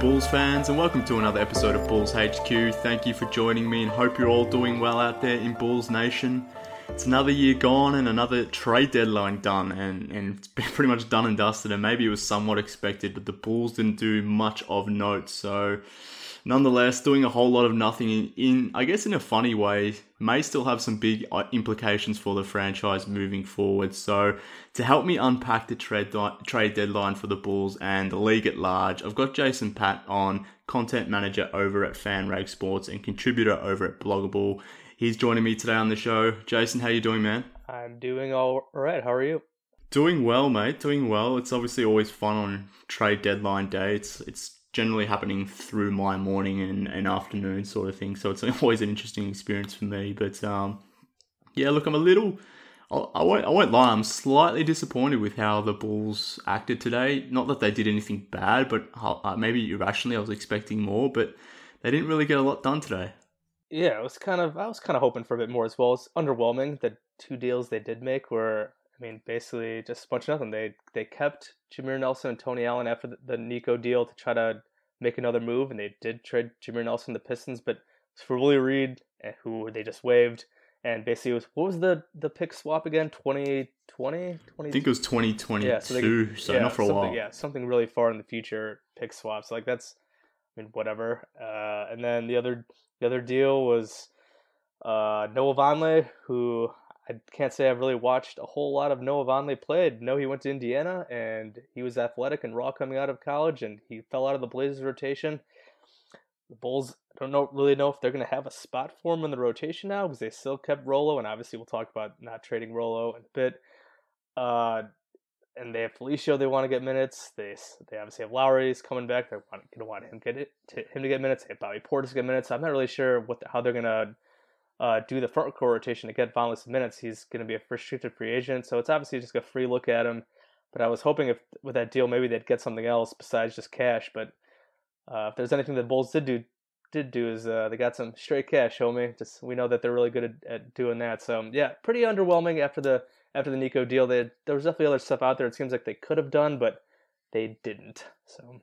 Bulls fans, and welcome to another episode of Bulls HQ. Thank you for joining me, and hope you're all doing well out there in Bulls Nation. It's another year gone and another trade deadline done, and, and it's been pretty much done and dusted. And maybe it was somewhat expected, but the Bulls didn't do much of note. So nonetheless, doing a whole lot of nothing in, in, I guess, in a funny way, may still have some big uh, implications for the franchise moving forward. So, to help me unpack the trade, trade deadline for the Bulls and the league at large, I've got Jason Patt on, content manager over at FanRag Sports and contributor over at Blog a Bull. He's joining me today on the show. Jason, how you doing, man? I'm doing all right. How are you? Doing well, mate. Doing well. It's obviously always fun on trade deadline day. It's it's generally happening through my morning and, and afternoon sort of thing. So it's always an interesting experience for me. But um, yeah, look, I'm a little. I won't, I won't lie, I'm slightly disappointed with how the Bulls acted today. Not that they did anything bad, but uh, maybe irrationally I was expecting more, but they didn't really get a lot done today. Yeah, it was kind of I was kind of hoping for a bit more as well. It's underwhelming. The two deals they did make were, I mean, basically just a bunch of nothing. They they kept Jameer Nelson and Tony Allen after the, the Nico deal to try to make another move, and they did trade Jameer Nelson the Pistons, but for Willie Reed, eh, who they just waived, and basically was what was the the pick swap again? 2020? 20... I think it was 2022, yeah, so, they, so yeah, not for a while. Yeah, something really far in the future pick swaps. Like that's, I mean, whatever. Uh, and then the other the other deal was uh, Noah Vonleh, who I can't say I've really watched a whole lot of Noah Vonleh played. No, he went to Indiana and he was athletic and raw coming out of college, and he fell out of the Blazers rotation. The Bulls don't know really know if they're going to have a spot for him in the rotation now because they still kept Rolo, and obviously we'll talk about not trading Rolo in a bit. Uh, and they have Felicio. They want to get minutes. They they obviously have Lauri's coming back. They're going to want him get it to, him to get minutes. They have Bobby Portis get minutes. I'm not really sure what the, how they're going to uh, do the front court rotation to get Vonleh minutes. He's going to be a restricted free agent, so it's obviously just a free look at him. But I was hoping if with that deal maybe they'd get something else besides just cash. But uh, if there's anything the Bulls did do did do is uh, they got some straight cash, homie. Just we know that they're really good at, at doing that. So yeah, pretty underwhelming after the after the Nico deal. They, there was definitely other stuff out there. It seems like they could have done, but they didn't. So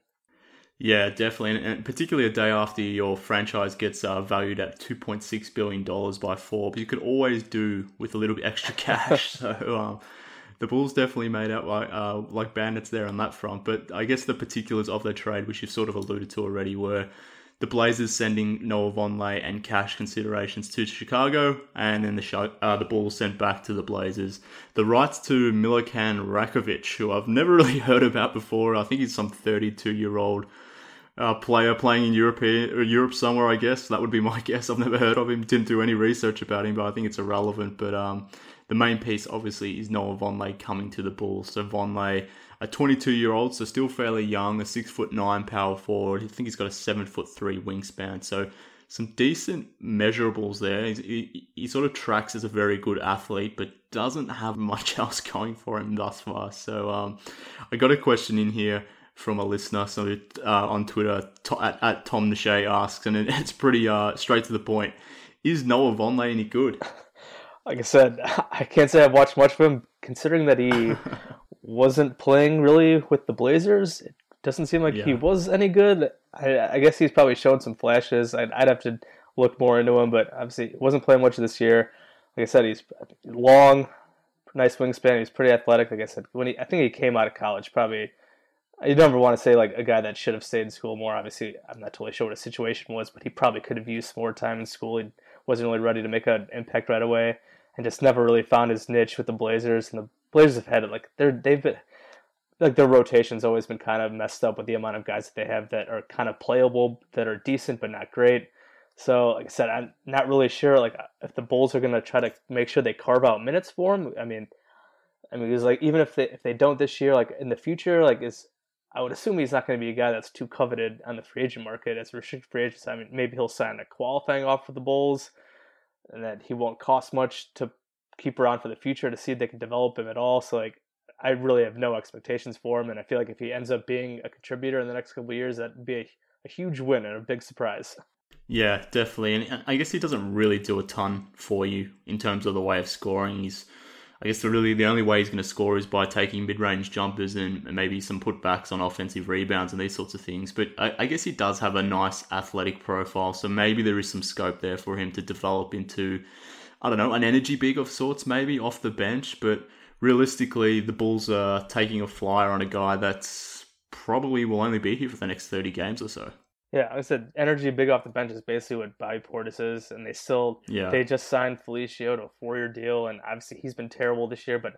yeah, definitely, and particularly a day after your franchise gets uh, valued at two point six billion dollars by Forbes, you could always do with a little bit extra cash. so um, the Bulls definitely made out like uh, like bandits there on that front. But I guess the particulars of the trade, which you've sort of alluded to already, were the Blazers sending Noah Vonleh and cash considerations to Chicago, and then the uh, the Bulls sent back to the Blazers the rights to Milovan Rakovic, who I've never really heard about before. I think he's some 32 year old uh, player playing in Europe, Europe somewhere, I guess. That would be my guess. I've never heard of him. Didn't do any research about him, but I think it's irrelevant. But um, the main piece, obviously, is Noah Vonleh coming to the Bulls. So Vonleh, a 22 year old, so still fairly young, a six foot nine power forward. I think he's got a seven foot three wingspan. So some decent measurables there. He, he, sort of tracks as a very good athlete, but doesn't have much else going for him thus far. So um, I got a question in here from a listener so uh, on Twitter at, at Tom Nashay asks, and it's pretty uh, straight to the point. Is Noah Vonleh any good? Like I said, I can't say I've watched much of him, considering that he wasn't playing really with the Blazers. It doesn't seem like yeah. he was any good. I, I, guess he's probably shown some flashes. I'd, I'd have to look more into him, but obviously wasn't playing much this year. Like I said, he's long, nice wingspan. He's pretty athletic. Like I said, when he, I think he came out of college, probably you never want to say like a guy that should have stayed in school more. Obviously, I'm not totally sure what his situation was, but he probably could have used more time in school. He wasn't really ready to make an impact right away, and just never really found his niche with the Blazers. And the Blazers have had it like they're they've been like their rotation's always been kind of messed up with the amount of guys that they have that are kind of playable, that are decent but not great. So, like I said, I'm not really sure like if the Bulls are gonna try to make sure they carve out minutes for him. I mean, I mean, it's like even if they if they don't this year, like in the future, like is I would assume he's not going to be a guy that's too coveted on the free agent market as a restricted free agent. I mean, maybe he'll sign a qualifying offer for the Bulls, and that he won't cost much to keep around for the future to see if they can develop him at all. So, like, I really have no expectations for him, and I feel like if he ends up being a contributor in the next couple years, that'd be a, a huge win and a big surprise. Yeah, definitely, and I guess he doesn't really do a ton for you in terms of the way of scoring. He's I guess the really the only way he's going to score is by taking mid-range jumpers and maybe some putbacks on offensive rebounds and these sorts of things. But I, I, guess he does have a nice athletic profile, so maybe there is some scope there for him to develop into, I don't know, an energy big of sorts, maybe off the bench. But realistically, the Bulls are taking a flyer on a guy that's probably will only be here for the next thirty games or so. Yeah, I said energy big off the bench is basically what Bobby Portis is, and they still yeah. they just signed Felicio to a four year deal, and obviously he's been terrible this year, but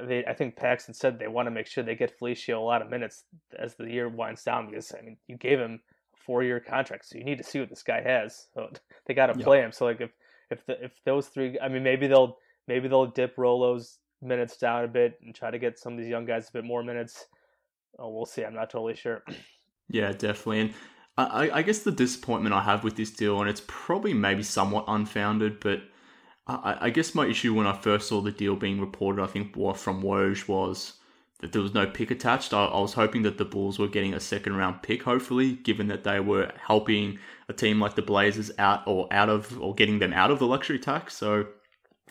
they I think Paxson said they want to make sure they get Felicio a lot of minutes as the year winds down because I mean you gave him a four year contract, so you need to see what this guy has. So they got to yep. play him. So like if if the if those three, I mean maybe they'll maybe they'll dip Rolo's minutes down a bit and try to get some of these young guys a bit more minutes. Oh, we'll see. I'm not totally sure. Yeah, definitely. And I, I guess the disappointment I have with this deal, and it's probably maybe somewhat unfounded, but I, I guess my issue when I first saw the deal being reported, I think from Woj was that there was no pick attached. I, I, was hoping that the Bulls were getting a second round pick, hopefully, given that they were helping a team like the Blazers out or out of or getting them out of the luxury tax. So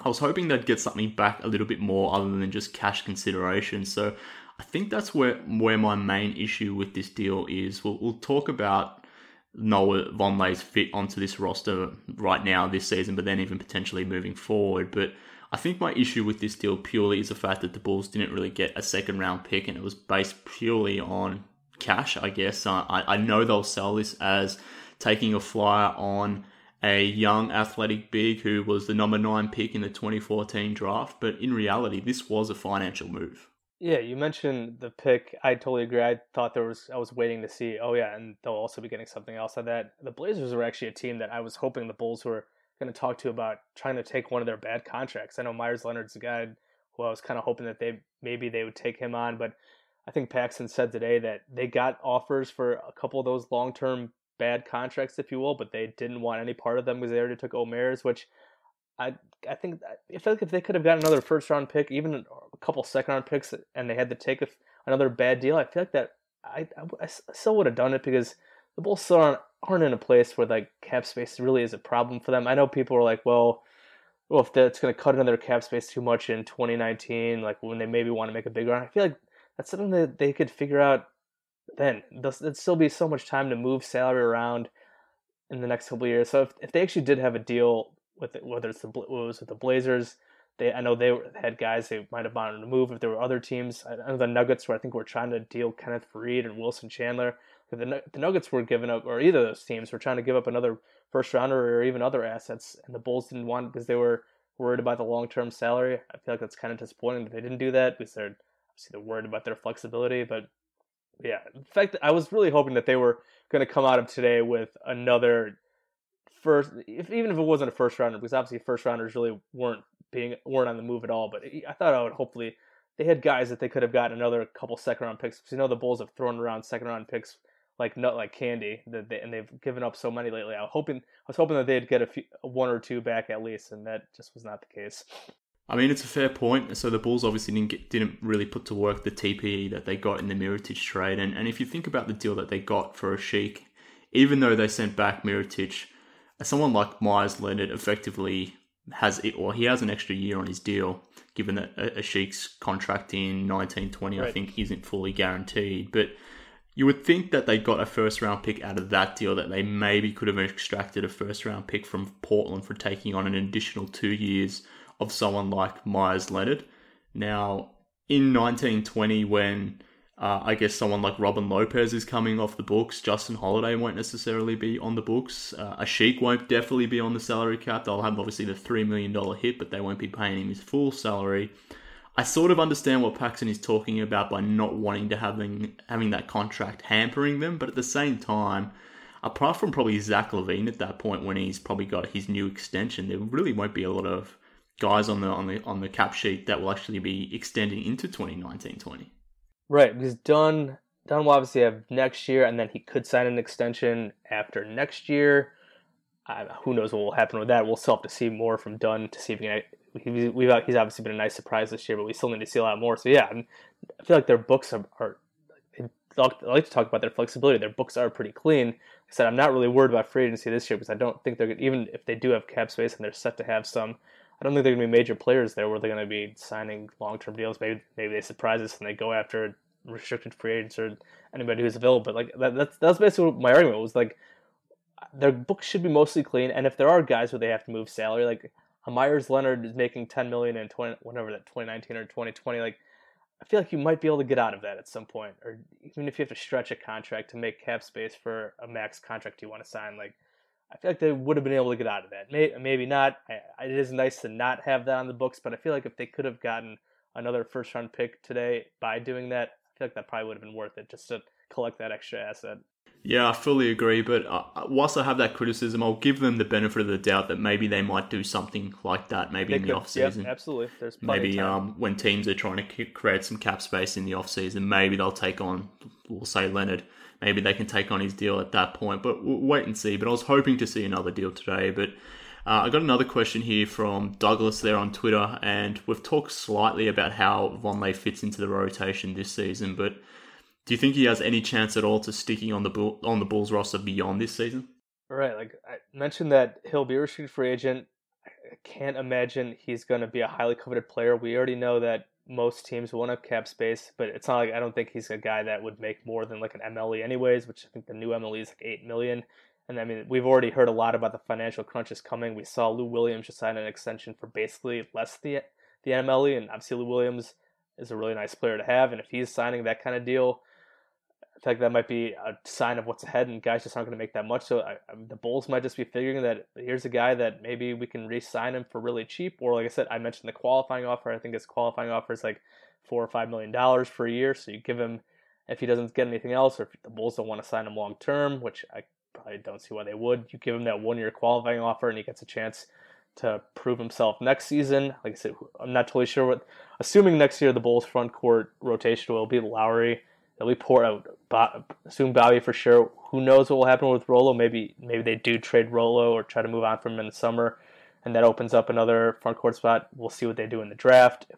I was hoping they'd get something back a little bit more other than just cash consideration. So I think that's where where my main issue with this deal is. We'll, we'll talk about Noah Vonleh's fit onto this roster right now this season, but then even potentially moving forward. But I think my issue with this deal purely is the fact that the Bulls didn't really get a second round pick, and it was based purely on cash. I guess I, I know they'll sell this as taking a flyer on a young athletic big who was the number nine pick in the 2014 draft, but in reality, this was a financial move. Yeah, you mentioned the pick. I totally agree. I thought there was I was waiting to see. Oh yeah, and they'll also be getting something else on that. The Blazers were actually a team that I was hoping the Bulls were going to talk to about trying to take one of their bad contracts. I know Meyers Leonard's a guy who I was kind of hoping that they maybe they would take him on, but I think Paxson said today that they got offers for a couple of those long term bad contracts, if you will, but they didn't want any part of them because they already took Omer's, which I I think I feel like if they could have gotten another first round pick, even couple second round picks, and they had to take another bad deal, I feel like that I, I, I still would have done it because the Bulls still aren't, aren't in a place where like cap space really is a problem for them. I know people are like, well, well, if that's going to cut into their cap space too much in 2019, like when they maybe want to make a big run, I feel like that's something that they could figure out then. There'd still be so much time to move salary around in the next couple years. So if, if they actually did have a deal with it, whether it's the it was with the Blazers. They I know they had guys they might have wanted to move if there were other teams. I know the Nuggets were I think were trying to deal Kenneth Faried and Wilson Chandler. The, the Nuggets were giving up, or either of those teams were trying to give up another first rounder or even other assets, and the Bulls didn't want because they were worried about the long term salary. I feel like that's kind of disappointing that they didn't do that because they're obviously they're worried about their flexibility. But yeah, the fact I was really hoping that they were going to come out of today with another first, if even if it wasn't a first rounder, because obviously first rounders really weren't being weren't on the move at all. But I thought I would hopefully they had guys that they could have gotten another couple second round picks because you know the Bulls have thrown around second round picks like nut like candy that they, and they've given up so many lately. I was hoping I was hoping that they'd get a few, one or two back at least, and that just was not the case. I mean, it's a fair point. So the Bulls obviously didn't get, didn't really put to work the TPE that they got in the Mirotic trade, and and if you think about the deal that they got for Asik, even though they sent back Mirotic, someone like Meyers Leonard effectively has it, or he has an extra year on his deal, given that uh, Asik's contract in 1920, right. I think, isn't fully guaranteed. But you would think that they got a first round pick out of that deal, that they maybe could have extracted a first round pick from Portland for taking on an additional two years of someone like Meyers Leonard. Now, in 1920, when uh, I guess someone like Robin Lopez is coming off the books. Justin Holiday won't necessarily be on the books. Uh, Asik won't definitely be on the salary cap. They'll have obviously the $3 million hit, but they won't be paying him his full salary. I sort of understand what Paxson is talking about by not wanting to having having that contract hampering them, but at the same time, apart from probably Zach LaVine at that point when he's probably got his new extension, there really won't be a lot of guys on the on the on the cap sheet that will actually be extending into 2019-20. Right, because Dunn Dunn will obviously have next year, and then he could sign an extension after next year. Uh, who knows what will happen with that? We'll still have to see more from Dunn to see if he can. We've, he's obviously been a nice surprise this year, but we still need to see a lot more. So yeah, I feel like their books are, are I like to talk about their flexibility. Their books are pretty clean. I said I'm not really worried about free agency this year because I don't think they're gonna, even if they do have cap space and they're set to have some. I don't think they're going to be major players there where they're going to be signing long term deals. Maybe maybe they surprise us and they go after restricted free agents or anybody who's available. But like that, that's that's basically my argument was like their books should be mostly clean. And if there are guys where they have to move salary, like Meyers Leonard is making ten million in twenty whatever that twenty nineteen or twenty twenty, like I feel like you might be able to get out of that at some point, or even if you have to stretch a contract to make cap space for a max contract you want to sign, like I feel like they would have been able to get out of that. maybe not. it is nice to not have that on the books, but I feel like if they could have gotten another first round pick today by doing that, feel like that probably would have been worth it just to collect that extra asset. Yeah, I fully agree. But uh, whilst I have that criticism, I'll give them the benefit of the doubt that maybe they might do something like that, maybe they in could. the off season. Yep, absolutely. There's maybe um, when teams are trying to create some cap space in the off season, maybe they'll take on, we'll say Leonard. Maybe they can take on his deal at that point. But we'll wait and see. But I was hoping to see another deal today. But uh, I got another question here from Douglas there on Twitter, and we've talked slightly about how Vonleh fits into the rotation this season, but do you think he has any chance at all to sticking on the Bull, on the Bulls roster beyond this season? Right, like I mentioned that he'll be a restricted free agent. I can't imagine he's going to be a highly coveted player. We already know that most teams want to cap space, but it's not like I don't think he's a guy that would make more than like an MLE anyways, which I think the new MLE is like eight million. And I mean, we've already heard a lot about the financial crunches coming. We saw Lou Williams just sign an extension for basically less the the MLE, and obviously Lou Williams is a really nice player to have. And if he's signing that kind of deal, feel like that might be a sign of what's ahead, and guys just aren't going to make that much. So I, I, the Bulls might just be figuring that here's a guy that maybe we can re-sign him for really cheap, or like I said, I mentioned the qualifying offer. I think his qualifying offer is like four or five million dollars for a year. So you give him if he doesn't get anything else, or if the Bulls don't want to sign him long term, which I probably don't see why they would. You give him that one-year qualifying offer, and he gets a chance to prove himself next season. Like I said, I'm not totally sure what. Assuming next year the Bulls front court rotation will be Lauri They'll be poor out. Assume Bobby for sure. Who knows what will happen with Rolo? Maybe maybe they do trade Rolo or try to move on from him in the summer, and that opens up another front court spot. We'll see what they do in the draft. If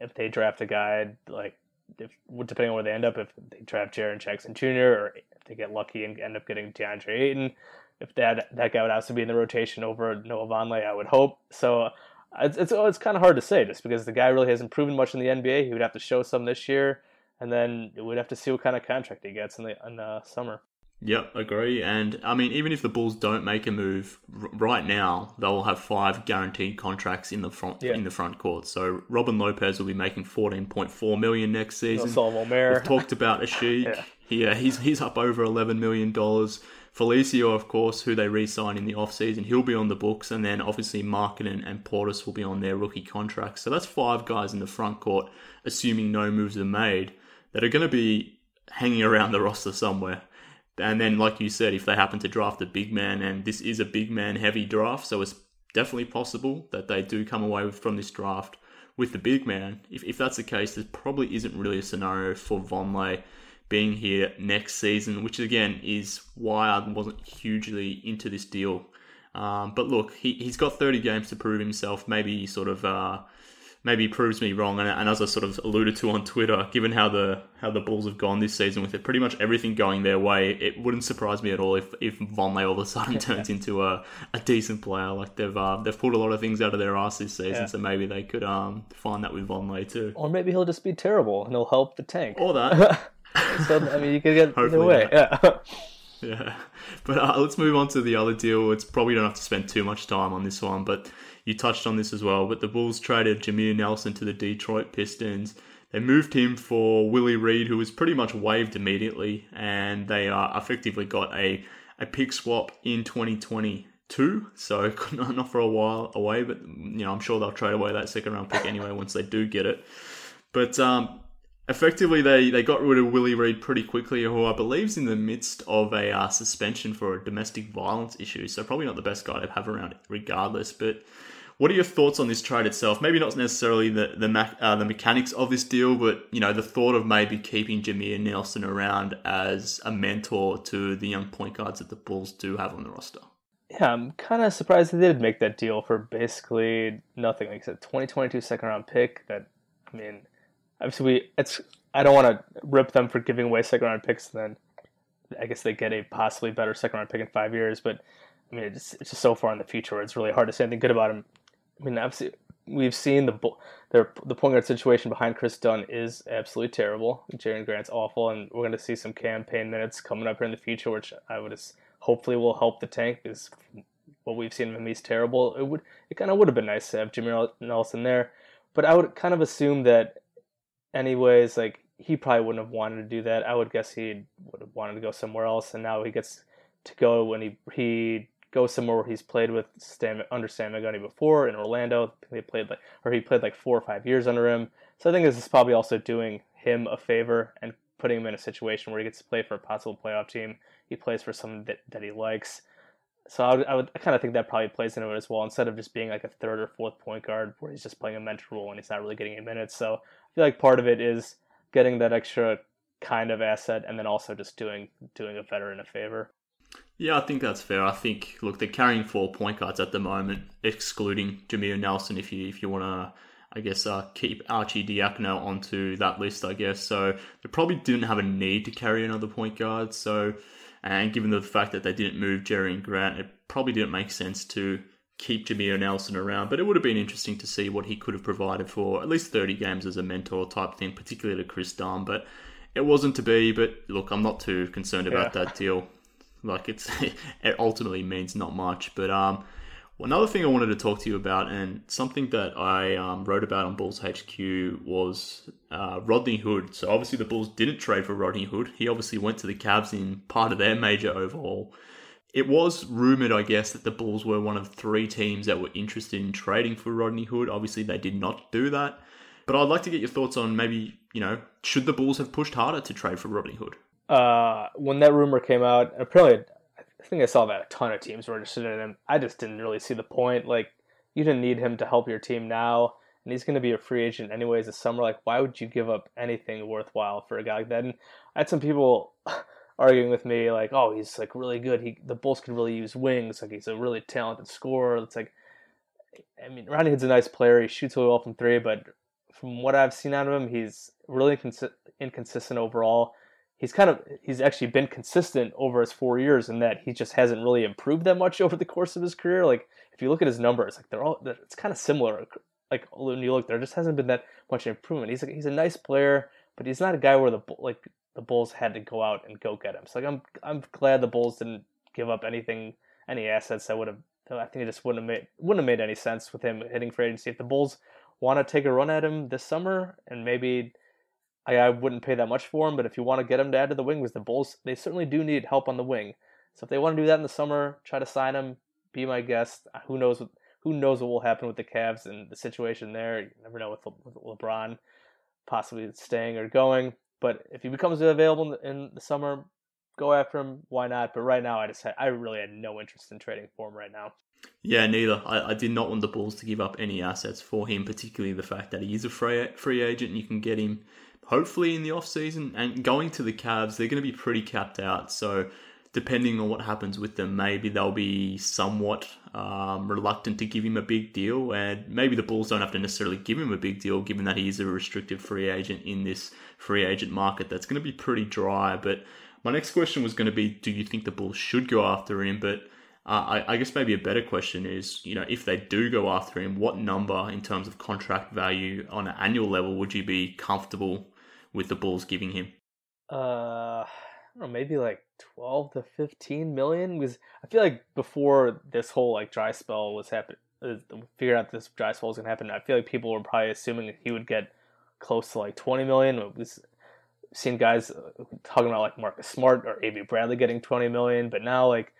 if they draft a guy like if depending on where they end up, if they draft Jaren Jackson Jr. or if they get lucky and end up getting DeAndre Ayton, if that that guy would also be in the rotation over Noah Vonleh, I would hope. So it's it's, oh, it's kind of hard to say just because the guy really hasn't proven much in the NBA. He would have to show some this year and then we'd have to see what kind of contract he gets in the in the summer. Yep, agree. And I mean, even if the Bulls don't make a move r- right now, they'll have five guaranteed contracts in the front yeah. in the front court. So Robin Lopez will be making fourteen point four million next season. We've talked about Asik. yeah. yeah, he's he's up over eleven million dollars. Felicio, of course, who they re-sign in the offseason, he'll be on the books, and then obviously Markkanen and Portis will be on their rookie contracts. So that's five guys in the front court, assuming no moves are made that are going to be hanging around the roster somewhere. And then, like you said, if they happen to draft a big man, and this is a big man heavy draft, so it's definitely possible that they do come away from this draft with the big man. If, if that's the case, there probably isn't really a scenario for Vonleh being here next season, which again is why I wasn't hugely into this deal. Um, but look, he, he's got 30 games to prove himself. Maybe sort of uh, maybe proves me wrong. And, and, as I sort of alluded to on Twitter, given how the how the Bulls have gone this season with it, pretty much everything going their way, it wouldn't surprise me at all if if Vonleh all of a sudden turns into a, a decent player. Like they've uh, they've pulled a lot of things out of their ass this season, yeah. so maybe they could um find that with Vonleh too. Or maybe he'll just be terrible and he'll help the tank. Or that. so I mean, you could get either way. That. Yeah. Yeah, but uh, let's move on to the other deal. It's probably don't have to spend too much time on this one, but you touched on this as well, but the Bulls traded Jameer Nelson to the Detroit Pistons. They moved him for Willie Reed, who was pretty much waived immediately, and they uh, effectively got a, a pick swap in 2022. So not for a while away, but you know I'm sure they'll trade away that second round pick anyway once they do get it. But um, effectively, they, they got rid of Willie Reed pretty quickly, who I believe is in the midst of a uh, suspension for a domestic violence issue. So probably not the best guy to have around, regardless. But what are your thoughts on this trade itself? Maybe not necessarily the the, uh, the mechanics of this deal, but you know the thought of maybe keeping Jameer Nelson around as a mentor to the young point guards that the Bulls do have on the roster. Yeah, I'm kind of surprised they did make that deal for basically nothing. Like I said, 2022 second round pick. That I mean, obviously we it's I don't want to rip them for giving away second round picks. Then I guess they get a possibly better second round pick in five years, but I mean, it's, it's just so far in the future it's really hard to say anything good about him I mean, obviously, we've seen the their the point guard situation behind Kris Dunn is absolutely terrible. Jerian Grant's awful, and we're going to see some Cam Payne minutes coming up here in the future, which I would just hopefully will help the tank because what we've seen of him, he's terrible. It would it kind of would have been nice to have Jameer Nelson there, but I would kind of assume that, anyways, like he probably wouldn't have wanted to do that. I would guess he would have wanted to go somewhere else, and now he gets to go when he he goes somewhere where he's played with Stan, under Stan Van before in Orlando. He played like or he played like four or five years under him. So I think this is probably also doing him a favor and putting him in a situation where he gets to play for a possible playoff team. He plays for someone that, that he likes. So I would, I would I kind of think that probably plays into it as well. Instead of just being like a third or fourth point guard where he's just playing a mentor role and he's not really getting any minutes. So I feel like part of it is getting that extra kind of asset and then also just doing doing a veteran a favor. Yeah, I think that's fair. I think look, they're carrying four point guards at the moment, excluding Jameer Nelson. If you if you want to, I guess uh, keep Arcidiacono onto that list, I guess. So they probably didn't have a need to carry another point guard. So, and given the fact that they didn't move Jerian Grant, it probably didn't make sense to keep Jameer Nelson around. But it would have been interesting to see what he could have provided for at least thirty games as a mentor type thing, particularly to Kris Dunn. But it wasn't to be. But look, I'm not too concerned about yeah. that deal. Like it's it ultimately means not much. But um, another thing I wanted to talk to you about, and something that I um, wrote about on Bulls HQ was uh, Rodney Hood. So obviously the Bulls didn't trade for Rodney Hood. He obviously went to the Cavs in part of their major overhaul. It was rumored, I guess, that the Bulls were one of three teams that were interested in trading for Rodney Hood. Obviously, they did not do that. But I'd like to get your thoughts on maybe, you know, should the Bulls have pushed harder to trade for Rodney Hood? Uh, when that rumor came out, apparently, I think I saw that a ton of teams were interested in him. I just didn't really see the point. Like, you didn't need him to help your team now, and he's going to be a free agent anyways this summer. Like, why would you give up anything worthwhile for a guy like that? And I had some people arguing with me, like, oh, he's like really good. He the Bulls could really use wings. Like, he's a really talented scorer. It's like, I mean, Rodney Hood's a nice player. He shoots really well from three, but from what I've seen out of him, he's really inconsistent overall he's kind of he's actually been consistent over his four years in that he just hasn't really improved that much over the course of his career. Like if you look at his numbers, like they're all it's kind of similar. Like when you look, there just hasn't been that much improvement. He's like he's a nice player, but he's not a guy where the like the Bulls had to go out and go get him. So like I'm I'm glad the Bulls didn't give up anything any assets that would have. I think it just wouldn't have made wouldn't have made any sense with him hitting free agency. If the Bulls want to take a run at him this summer and maybe I, I wouldn't pay that much for him, but if you want to get him to add to the wing, because the Bulls they certainly do need help on the wing. So if they want to do that in the summer, try to sign him. Be my guest. Uh, who knows? What, who knows what will happen with the Cavs and the situation there? You never know with, Le, with LeBron possibly staying or going. But if he becomes available in the, in the summer, go after him. Why not? But right now, I just had, I really had no interest in trading for him right now. Yeah, neither. I, I did not want the Bulls to give up any assets for him, particularly the fact that he is a free free agent and you can get him hopefully in the off season. And going to the Cavs, they're going to be pretty capped out. So depending on what happens with them, maybe they'll be somewhat um, reluctant to give him a big deal. And maybe the Bulls don't have to necessarily give him a big deal, given that he is a restricted free agent in this free agent market that's going to be pretty dry. But my next question was going to be do you think the Bulls should go after him? But uh, I, I, guess maybe a better question is, you know, if they do go after him, what number in terms of contract value on an annual level would you be comfortable with the Bulls giving him? Uh, I don't know, maybe like twelve to fifteen million. Because I feel like before this whole like dry spell was happening, uh, figured out this dry spell was gonna happen. I feel like people were probably assuming that he would get close to like twenty million. We've seen guys uh, talking about like Marcus Smart or Avery Bradley getting twenty million, but now like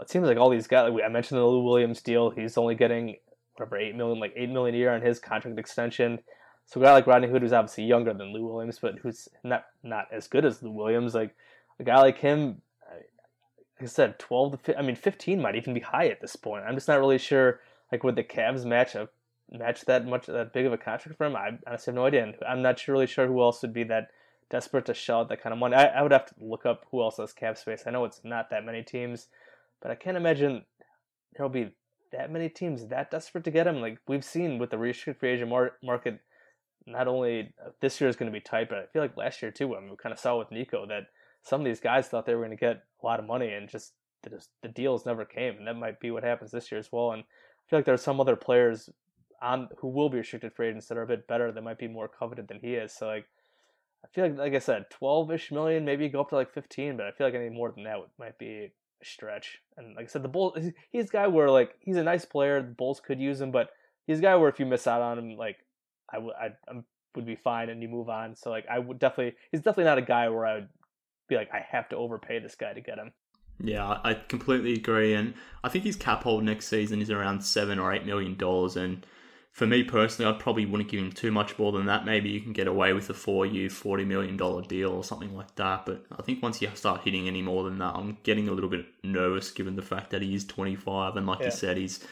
it seems like all these guys. Like I mentioned the Lou Williams deal. He's only getting whatever eight million, like eight million a year on his contract extension. So a guy like Rodney Hood, who's obviously younger than Lou Williams, but who's not not as good as Lou Williams, like a guy like him, like I said, twelve to 15, I mean fifteen might even be high at this point. I'm just not really sure. Like would the Cavs match a match that much that big of a contract for him? I honestly have no idea, and I'm not really sure who else would be that desperate to shell out that kind of money. I, I would have to look up who else has cap space. I know it's not that many teams, but I can't imagine there'll be that many teams that desperate to get him. Like we've seen with the restricted free agent mar- market not only this year is going to be tight, but I feel like last year too. I mean, we kind of saw with Nico that some of these guys thought they were going to get a lot of money, and just the, the deals never came. And that might be what happens this year as well. And I feel like there are some other players on who will be restricted free agents that are a bit better that might be more coveted than he is. So like I feel like like I said, twelve ish million, maybe go up to like fifteen, but I feel like any more than that might be a stretch. And like I said, the Bulls he's a guy where like he's a nice player, the Bulls could use him, but he's a guy where if you miss out on him, like I would I um, would be fine and you move on. So like I would definitely he's definitely not a guy where I would be like I have to overpay this guy to get him. Yeah, I completely agree, and I think his cap hold next season is around seven or eight million dollars. And for me personally, I probably wouldn't give him too much more than that. Maybe you can get away with a four-year, forty million dollar deal or something like that. But I think once you start hitting any more than that, I'm getting a little bit nervous, given the fact that he is 25, and like yeah. you said, he's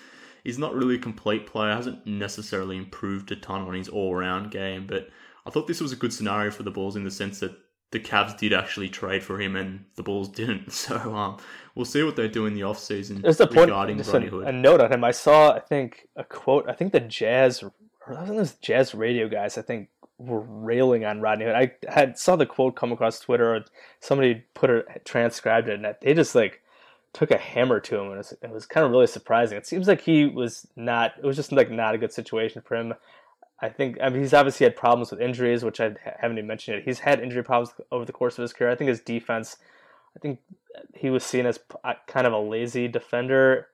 he's not really a complete player. Hasn't necessarily improved a ton on his all-round game, but I thought this was a good scenario for the Bulls in the sense that the Cavs did actually trade for him and the Bulls didn't. So um, we'll see what they do in the offseason There's the regarding point, Rodney Hood. A, a note on him. I saw, I think, a quote. I think the Jazz, or I think was Jazz radio guys, I think, were railing on Rodney Hood. I had saw the quote come across Twitter, or somebody put it, transcribed it, and they just like took a hammer to him, and it was, it was kind of really surprising. It seems like he was not. It was just like not a good situation for him. I think I mean, he's obviously had problems with injuries, which I haven't even mentioned yet. He's had injury problems over the course of his career. I think his defense, I think he was seen as uh, kind of a lazy defender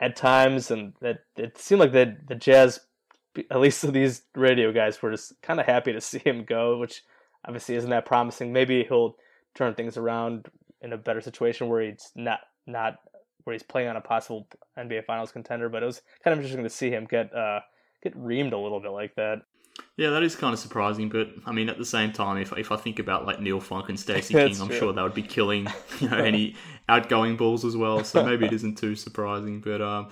at times, and that it seemed like the the Jazz, at least these radio guys, were just kind of happy to see him go, which obviously isn't that promising. Maybe he'll turn things around in a better situation where he's not not where he's playing on a possible NBA Finals contender. But it was kind of interesting to see him get. Uh, get reamed a little bit like that. Yeah, that is kind of surprising, but I mean, at the same time, if if I think about like Neil Funk and Stacey King, I'm true. sure that would be killing you know any outgoing balls as well. So maybe it isn't too surprising. But um,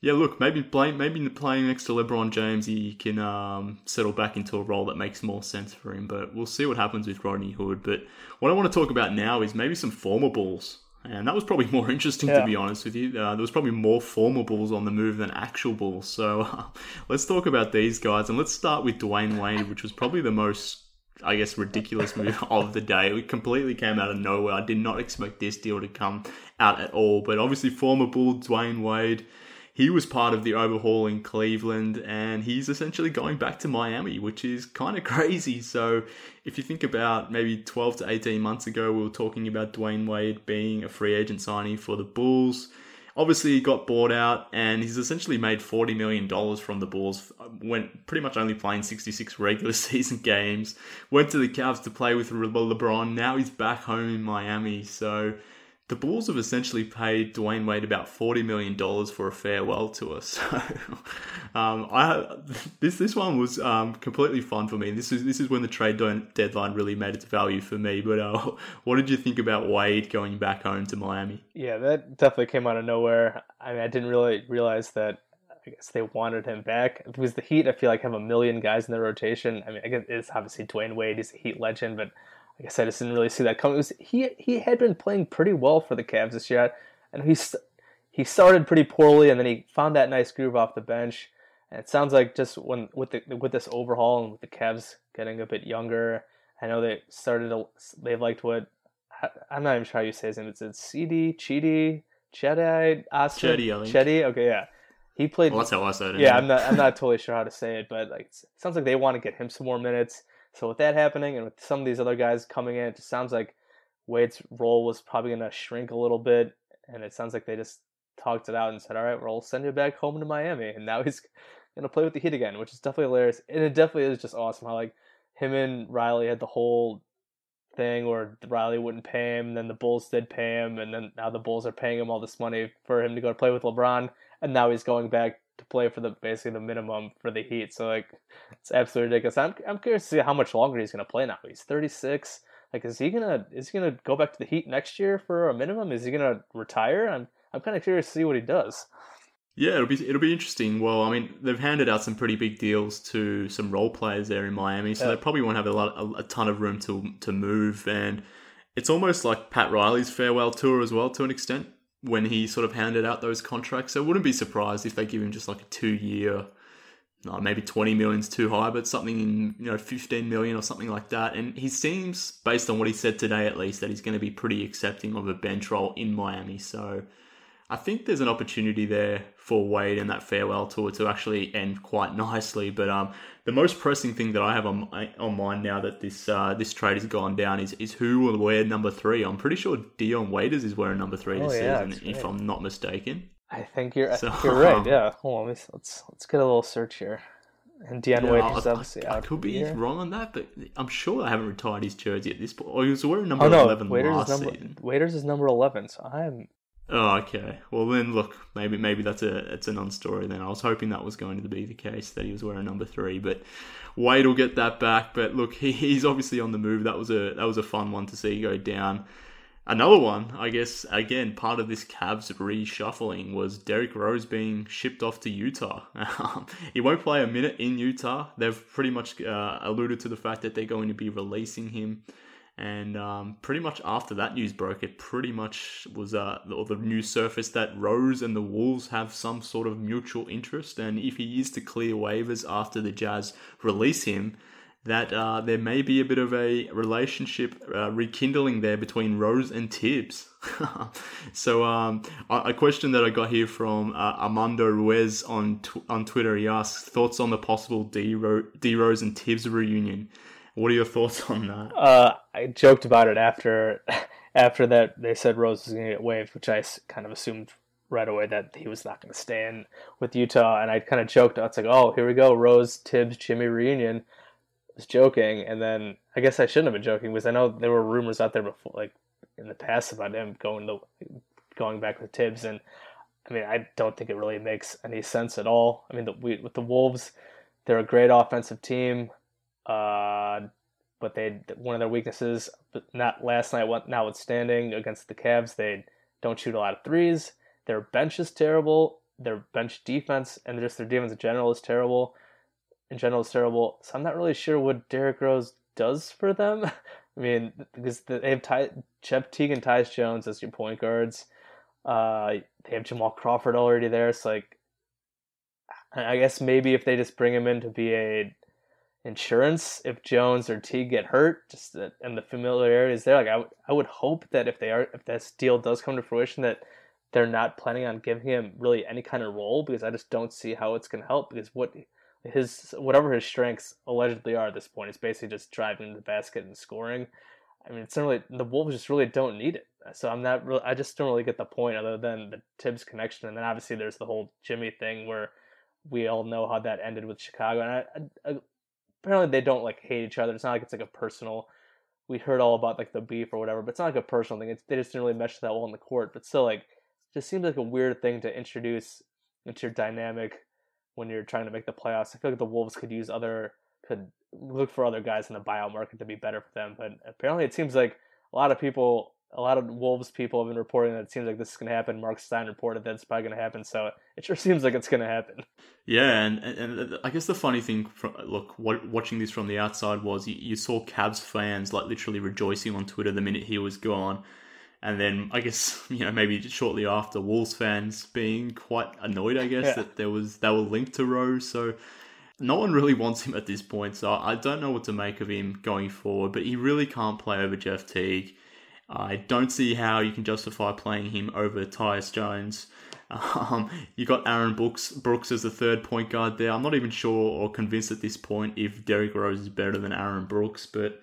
yeah, look, maybe playing maybe playing next to LeBron James, he can um, settle back into a role that makes more sense for him. But we'll see what happens with Rodney Hood. But what I want to talk about now is maybe some former Bulls and that was probably more interesting, yeah. to be honest with you. Uh, there was probably more formal Bulls on the move than actual Bulls. So uh, let's talk about these guys. And let's start with Dwyane Wade, which was probably the most, I guess, ridiculous move of the day. It completely came out of nowhere. I did not expect this deal to come out at all. But obviously, former Bull Dwyane Wade he was part of the overhaul in Cleveland and he's essentially going back to Miami, which is kind of crazy. So, if you think about maybe 12 to 18 months ago, we were talking about Dwyane Wade being a free agent signing for the Bulls. Obviously, he got bought out and he's essentially made $40 million from the Bulls. Went pretty much only playing 66 regular season games. Went to the Cavs to play with LeBron. Now he's back home in Miami. So, the Bulls have essentially paid Dwyane Wade about forty million dollars for a farewell to us. So, um, I this this one was um, completely fun for me. This is this is when the trade deadline really made its value for me. But uh, what did you think about Wade going back home to Miami? Yeah, that definitely came out of nowhere. I mean, I didn't really realize that. I guess they wanted him back. It was the Heat. I feel like have a million guys in their rotation. I mean, I guess it's obviously Dwyane Wade. He's a Heat legend, but I guess I just didn't really see that coming. Was, he he had been playing pretty well for the Cavs this year, and he he started pretty poorly, and then he found that nice groove off the bench. And it sounds like just when with the with this overhaul and with the Cavs getting a bit younger, I know they started they've liked what I'm not even sure how you say his name. It's it's CD Chidi Chedi Austin Chetty, Chetty. Okay, yeah. He played. Well, that's how I said it. Yeah, I'm not. I'm not totally sure how to say it, but like, it sounds like they want to get him some more minutes. So with that happening and with some of these other guys coming in, it just sounds like Wade's role was probably going to shrink a little bit. And it sounds like they just talked it out and said, all right, we'll send you back home to Miami. And now he's going to play with the Heat again, which is definitely hilarious. And it definitely is just awesome how, like, him and Riley had the whole thing where Riley wouldn't pay him, and then the Bulls did pay him, and then now the Bulls are paying him all this money for him to go play with LeBron, and now he's going back to play for the basically the minimum for the Heat. So like it's absolutely ridiculous. I'm I'm curious to see how much longer he's gonna play now. He's 36. Like is he gonna is he gonna go back to the Heat next year for a minimum? Is he gonna retire? I'm I'm kind of curious to see what he does. Yeah, it'll be it'll be interesting. Well, I mean, they've handed out some pretty big deals to some role players there in Miami, so yeah. they probably won't have a lot a, a ton of room to to move. And it's almost like Pat Riley's farewell tour as well, to an extent when he sort of handed out those contracts. So I wouldn't be surprised if they give him just like a two year, no, maybe 20 million's too high, but something in, you know, 15 million or something like that. And he seems, based on what he said today at least, that he's going to be pretty accepting of a bench role in Miami. So I think there's an opportunity there for Wade and that farewell tour to actually end quite nicely. But um, the most pressing thing that I have on on mind now that this uh, this trade has gone down is is who will wear number three. I'm pretty sure Dion Waiters is wearing number three oh, this yeah, season, if I'm not mistaken. I think you're so, you're right. Yeah, hold on, let's let's, let's get a little search here. And Dion yeah, Waiters I, obviously I, I could be here. wrong on that, but I'm sure I haven't retired his jersey at this point. Or he was wearing number oh, no, eleven Waiters last is number, season. Waiters is number eleven, so I'm Oh, okay. Well, then look, maybe maybe that's a it's a non-story. Then I was hoping that was going to be the case that he was wearing number three, but Wade will get that back. But look, he, he's obviously on the move. That was a that was a fun one to see go down. Another one, I guess, again, part of this Cavs reshuffling was Derrick Rose being shipped off to Utah. he won't play a minute in Utah. They've pretty much uh, alluded to the fact that they're going to be releasing him and um, pretty much after that news broke, it pretty much was uh, or the news surfaced that Rose and the Wolves have some sort of mutual interest. And if he is to clear waivers after the Jazz release him, that uh, there may be a bit of a relationship uh, rekindling there between Rose and Thibs. so, um, a question that I got here from uh, Armando Ruiz on tw- on Twitter, he asks thoughts on the possible D Rose and Thibs reunion. What are your thoughts on that? Uh, I joked about it after after that they said Rose was going to get waived, which I kind of assumed right away that he was not going to stay in with Utah, and I kind of joked. I was like, "Oh, here we go, Rose, Thibs, Jimmy reunion." I was joking, and then I guess I shouldn't have been joking because I know there were rumors out there before, like in the past, about him going to going back with Thibs, and I mean, I don't think it really makes any sense at all. I mean, the, we, with the Wolves, they're a great offensive team. Uh, but they one of their weaknesses, not last night, What notwithstanding against the Cavs, they don't shoot a lot of threes. Their bench is terrible. Their bench defense and just their defense in general is terrible. In general, is terrible. So I'm not really sure what Derrick Rose does for them. I mean, because they have Ty, Jeff Teague and Tyus Jones as your point guards. Uh, they have Jamal Crawford already there. So like, I guess maybe if they just bring him in to be a insurance if Jones or T get hurt, just and the familiarity is there. Like I, w- I would hope that if they are, if this deal does come to fruition, that they're not planning on giving him really any kind of role because I just don't see how it's going to help because what his whatever his strengths allegedly are at this point is basically just driving the basket and scoring. I mean, it's really the Wolves just really don't need it. So I'm not really. I just don't really get the point other than the Thibs connection, and then obviously there's the whole Jimmy thing where we all know how that ended with Chicago, and I, I, apparently they don't like hate each other. It's not like it's like a personal. We heard all about like the beef or whatever, but it's not like a personal thing. It's, they just didn't really mesh that well in the court. But still, like, just seems like a weird thing to introduce into your dynamic when you're trying to make the playoffs. I feel like the Wolves could use other could look for other guys in the buyout market to be better for them. But apparently, it seems like a lot of people a lot of Wolves people have been reporting that it seems like this is going to happen. Mark Stein reported that it's probably going to happen, so it sure seems like it's going to happen. Yeah, and, and I guess the funny thing, from, look, watching this from the outside was you, you, saw Cavs fans like literally rejoicing on Twitter the minute he was gone, and then I guess you know maybe shortly after Wolves fans being quite annoyed, I guess yeah. that there was they were linked to Rose, so. No one really wants him at this point, so I don't know what to make of him going forward. But he really can't play over Jeff Teague I don't see how you can justify playing him over Tyus Jones. Um, you got Aaron Brooks, Brooks as the third point guard there. I'm not even sure or convinced at this point if Derrick Rose is better than Aaron Brooks, but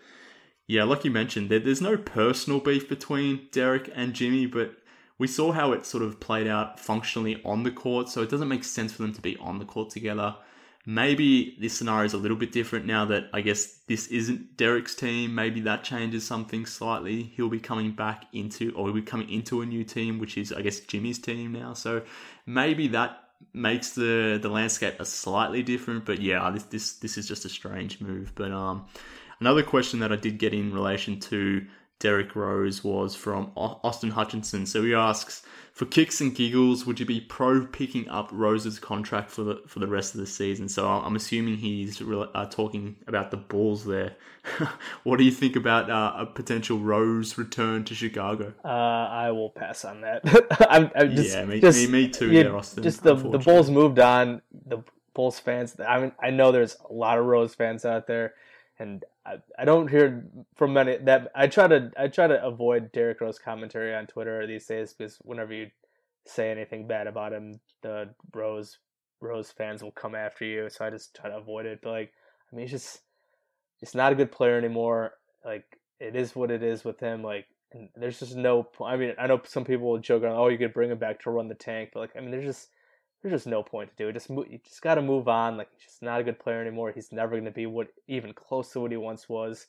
yeah, like you mentioned, there, there's no personal beef between Derrick and Jimmy, but we saw how it sort of played out functionally on the court, so it doesn't make sense for them to be on the court together. Maybe this scenario is a little bit different now that I guess this isn't Derrick's team. Maybe that changes something slightly. He'll be coming back into, or he'll be coming into a new team, which is, I guess, Jimmy's team now. So maybe that makes the the landscape a slightly different. But yeah, this this this is just a strange move. But um, another question that I did get in relation to Derrick Rose was from Austin Hutchinson. So he asks, for kicks and giggles, would you be pro picking up Rose's contract for the for the rest of the season? So I'm assuming he's uh, talking about the Bulls there. what do you think about uh, a potential Rose return to Chicago? Uh, I will pass on that. I'm, I'm just, yeah, me, just, me, me too. Yeah, Austin, just the the Bulls moved on. The Bulls fans. I mean, I know there's a lot of Rose fans out there and I, I don't hear from many that I try to I try to avoid Derrick Rose commentary on Twitter these days because whenever you say anything bad about him, the Rose Rose fans will come after you. So I just try to avoid it. But like, I mean, he's just it's not a good player anymore. Like it is what it is with him. Like, there's just no. I mean, I know some people will joke on, oh, you could bring him back to run the tank, but like, I mean, there's just there's just no point to do it. Just you just got to move on. Like, he's just not a good player anymore. He's never going to be what even close to what he once was.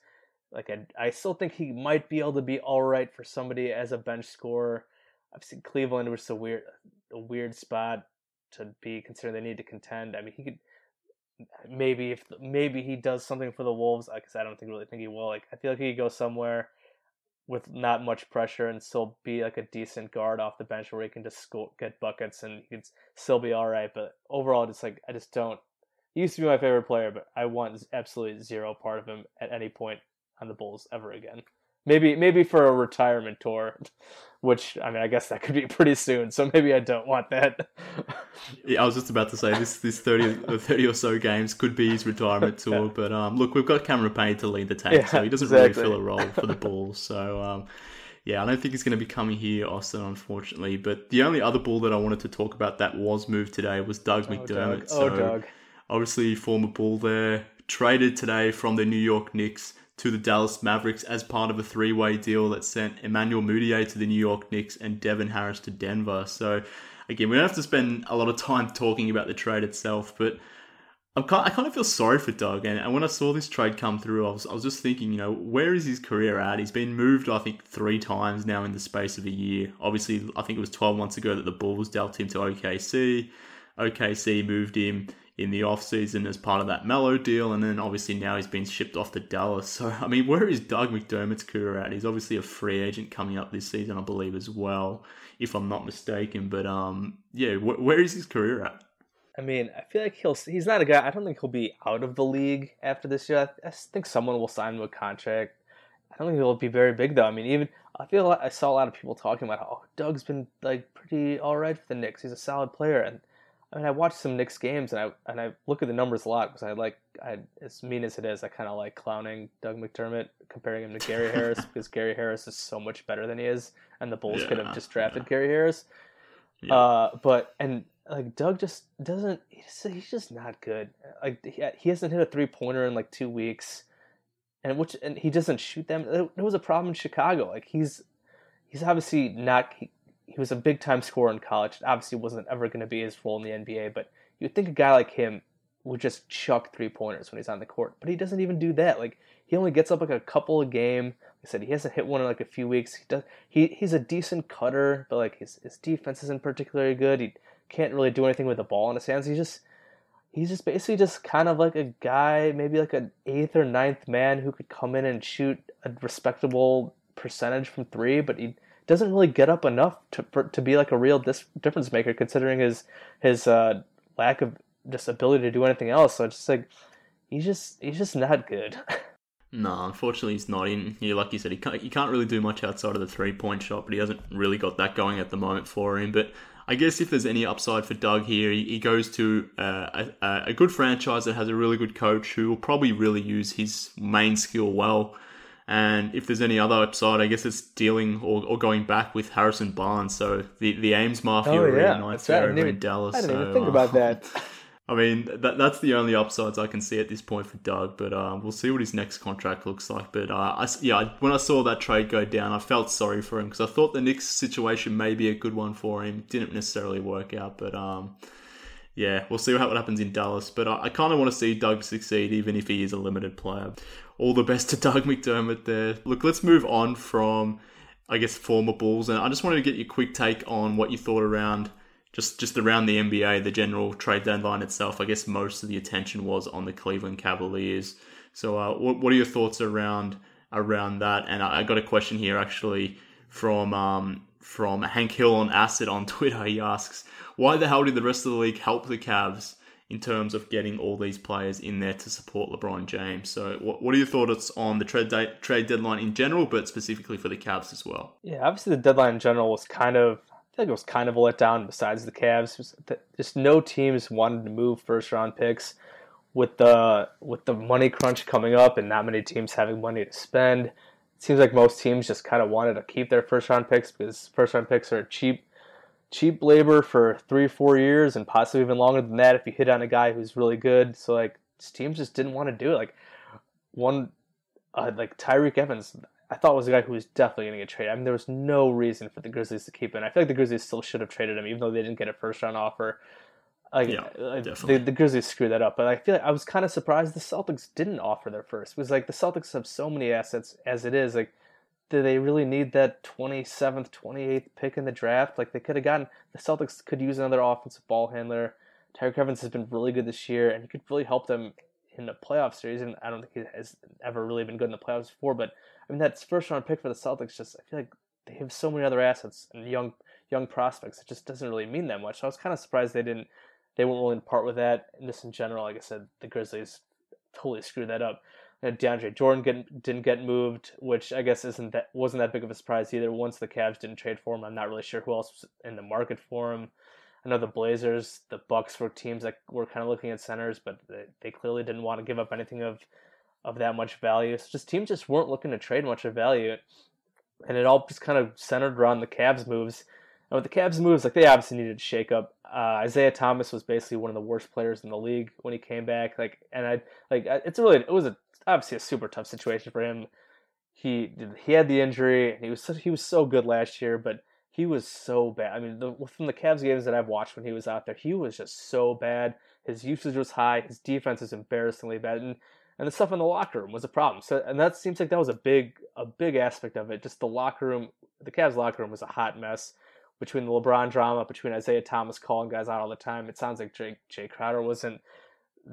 Like, I, I still think he might be able to be all right for somebody as a bench scorer. I've seen Cleveland was a weird, a weird spot to be considered. they need to contend. I mean, he could maybe if maybe he does something for the Wolves because I don't think really think he will. Like, I feel like he could go somewhere with not much pressure and still be like a decent guard off the bench where he can just score, get buckets and he could still be all right. But overall, just like I just don't. He used to be my favorite player, but I want absolutely zero part of him at any point on the Bulls ever again. Maybe maybe for a retirement tour, which I mean I guess that could be pretty soon. So maybe I don't want that. yeah, I was just about to say this this thirty the thirty or so games could be his retirement tour. yeah. But um, look, we've got Cameron Payne to lead the tank, yeah, so he doesn't exactly. really fill a role for the Bulls. So um, yeah, I don't think he's going to be coming here, Austin, unfortunately. But the only other Bull that I wanted to talk about that was moved today was Doug oh, McDermott. Doug. Oh, so Doug. obviously former Bull there, traded today from the New York Knicks to the Dallas Mavericks as part of a three way deal that sent Emmanuel Mudiay to the New York Knicks and Devin Harris to Denver. So, again, we don't have to spend a lot of time talking about the trade itself, but I kind of feel sorry for Doug. And, and when I saw this trade come through, I was, I was just thinking, you know, where is his career at? He's been moved, I think, three times now in the space of a year. Obviously, I think it was 12 months ago that the Bulls dealt him to OKC. OKC moved him in the offseason as part of that Melo deal, and then obviously now he's been shipped off to Dallas. So, I mean, where is Doug McDermott's career at? He's obviously a free agent coming up this season, I believe, as well, if I'm not mistaken. But, um, yeah, wh- where is his career at? I mean, I feel like he'll. He's not a guy. I don't think he'll be out of the league after this year. I, I think someone will sign him a contract. I don't think he'll be very big though. I mean, even I feel like I saw a lot of people talking about how oh, Doug's been like pretty all right for the Knicks. He's a solid player, and I mean, I watched some Knicks games and I and I look at the numbers a lot because I like I as mean as it is, I kind of like clowning Doug McDermott, comparing him to Gary Harris because Gary Harris is so much better than he is, and the Bulls yeah, could have just drafted yeah. Gary Harris. Yeah. Uh, but and like Doug just doesn't. He's, he's just not good. Like he, he hasn't hit a three pointer in like two weeks, and which and he doesn't shoot them. There was a problem in Chicago. Like he's he's obviously not. He, he was a big time scorer in college. It obviously wasn't ever going to be his role in the NBA, but you'd think a guy like him would just chuck three pointers when he's on the court. But he doesn't even do that. Like he only gets up like a couple a game. Like I said, he hasn't hit one in like a few weeks. He does he he's a decent cutter, but like his his defense isn't particularly good. He can't really do anything with the ball in his hands. He's just he's just basically just kind of like a guy, maybe like an eighth or ninth man who could come in and shoot a respectable percentage from three, but he doesn't really get up enough to for, to be like a real dis- difference maker, considering his his uh, lack of just ability to do anything else. So it's just like he's just he's just not good. No, unfortunately, he's not in. Yeah, like you said, he can't, he can't really do much outside of the three point shot, but he hasn't really got that going at the moment for him. But I guess if there's any upside for Doug here, he, he goes to uh, a, a good franchise that has a really good coach who will probably really use his main skill well. And if there's any other upside, I guess it's dealing or, or going back with Harrison Barnes. So the, the Ames Mafia oh, yeah. reunites there over even, in Dallas. I didn't so, even think uh, about that. I mean, that, that's the only upsides I can see at this point for Doug. But uh, we'll see what his next contract looks like. But uh, I, yeah, when I saw that trade go down, I felt sorry for him because I thought the Knicks situation may be a good one for him. Didn't necessarily work out, but um, yeah, we'll see what happens in Dallas. But I, I kind of want to see Doug succeed, even if he is a limited player all the best to Doug McDermott there. Look, let's move on from, I guess, former Bulls, and I just wanted to get your quick take on what you thought around just just around the NBA, the general trade deadline itself. I guess most of the attention was on the Cleveland Cavaliers. So, uh, what what are your thoughts around around that? And I, I got a question here actually from um, from Hank Hill on Acid on Twitter. He asks, "Why the hell did the rest of the league help the Cavs?" In terms of getting all these players in there to support LeBron James. So, what, what are your thoughts on the trade day, trade deadline in general, but specifically for the Cavs as well? Yeah, obviously the deadline in general was kind of, I like it was kind of a letdown. Besides the Cavs, just no teams wanted to move first round picks with the with the money crunch coming up and not many teams having money to spend. It seems like most teams just kind of wanted to keep their first round picks because first round picks are cheap cheap labor for three, four years, and possibly even longer than that if you hit on a guy who's really good. So like teams just didn't want to do it. Like one, uh, like Tyreke Evans, I thought was a guy who was definitely going to get traded. I mean, there was no reason for the Grizzlies to keep him. I feel like the Grizzlies still should have traded him, even though they didn't get a first round offer. Like, yeah, the, the Grizzlies screwed that up. But I feel like I was kind of surprised the Celtics didn't offer their first. It was like the Celtics have so many assets as it is. Like, do they really need that 27th, 28th pick in the draft? Like, they could have gotten the Celtics could use another offensive ball handler. Tyreke Evans has been really good this year, and he could really help them in the playoff series. And I don't think he has ever really been good in the playoffs before. But I mean, that first round pick for the Celtics just I feel like they have so many other assets and young young prospects. It just doesn't really mean that much. So I was kind of surprised they didn't they weren't willing to part with that. And just in general, like I said, the Grizzlies totally screwed that up. And DeAndre Jordan get, didn't get moved, which I guess isn't that wasn't that big of a surprise either. Once the Cavs didn't trade for him, I'm not really sure who else was in the market for him. I know the Blazers, the Bucks were teams that were kind of looking at centers, but they, they clearly didn't want to give up anything of of that much value. So just teams just weren't looking to trade much of value, and it all just kind of centered around the Cavs moves. And with the Cavs moves, like they obviously needed to shake up. Uh, Isaiah Thomas was basically one of the worst players in the league when he came back. Like, and I like it's really it was a obviously a super tough situation for him. He he had the injury and he was he was so good last year, but he was so bad. I mean, the, from the Cavs games that I've watched when he was out there, he was just so bad. His usage was high. His defense is embarrassingly bad, and and the stuff in the locker room was a problem. So, and that seems like that was a big a big aspect of it. Just the locker room, the Cavs locker room was a hot mess between the LeBron drama, between Isaiah Thomas calling guys out all the time. It sounds like Jay, Jae Crowder wasn't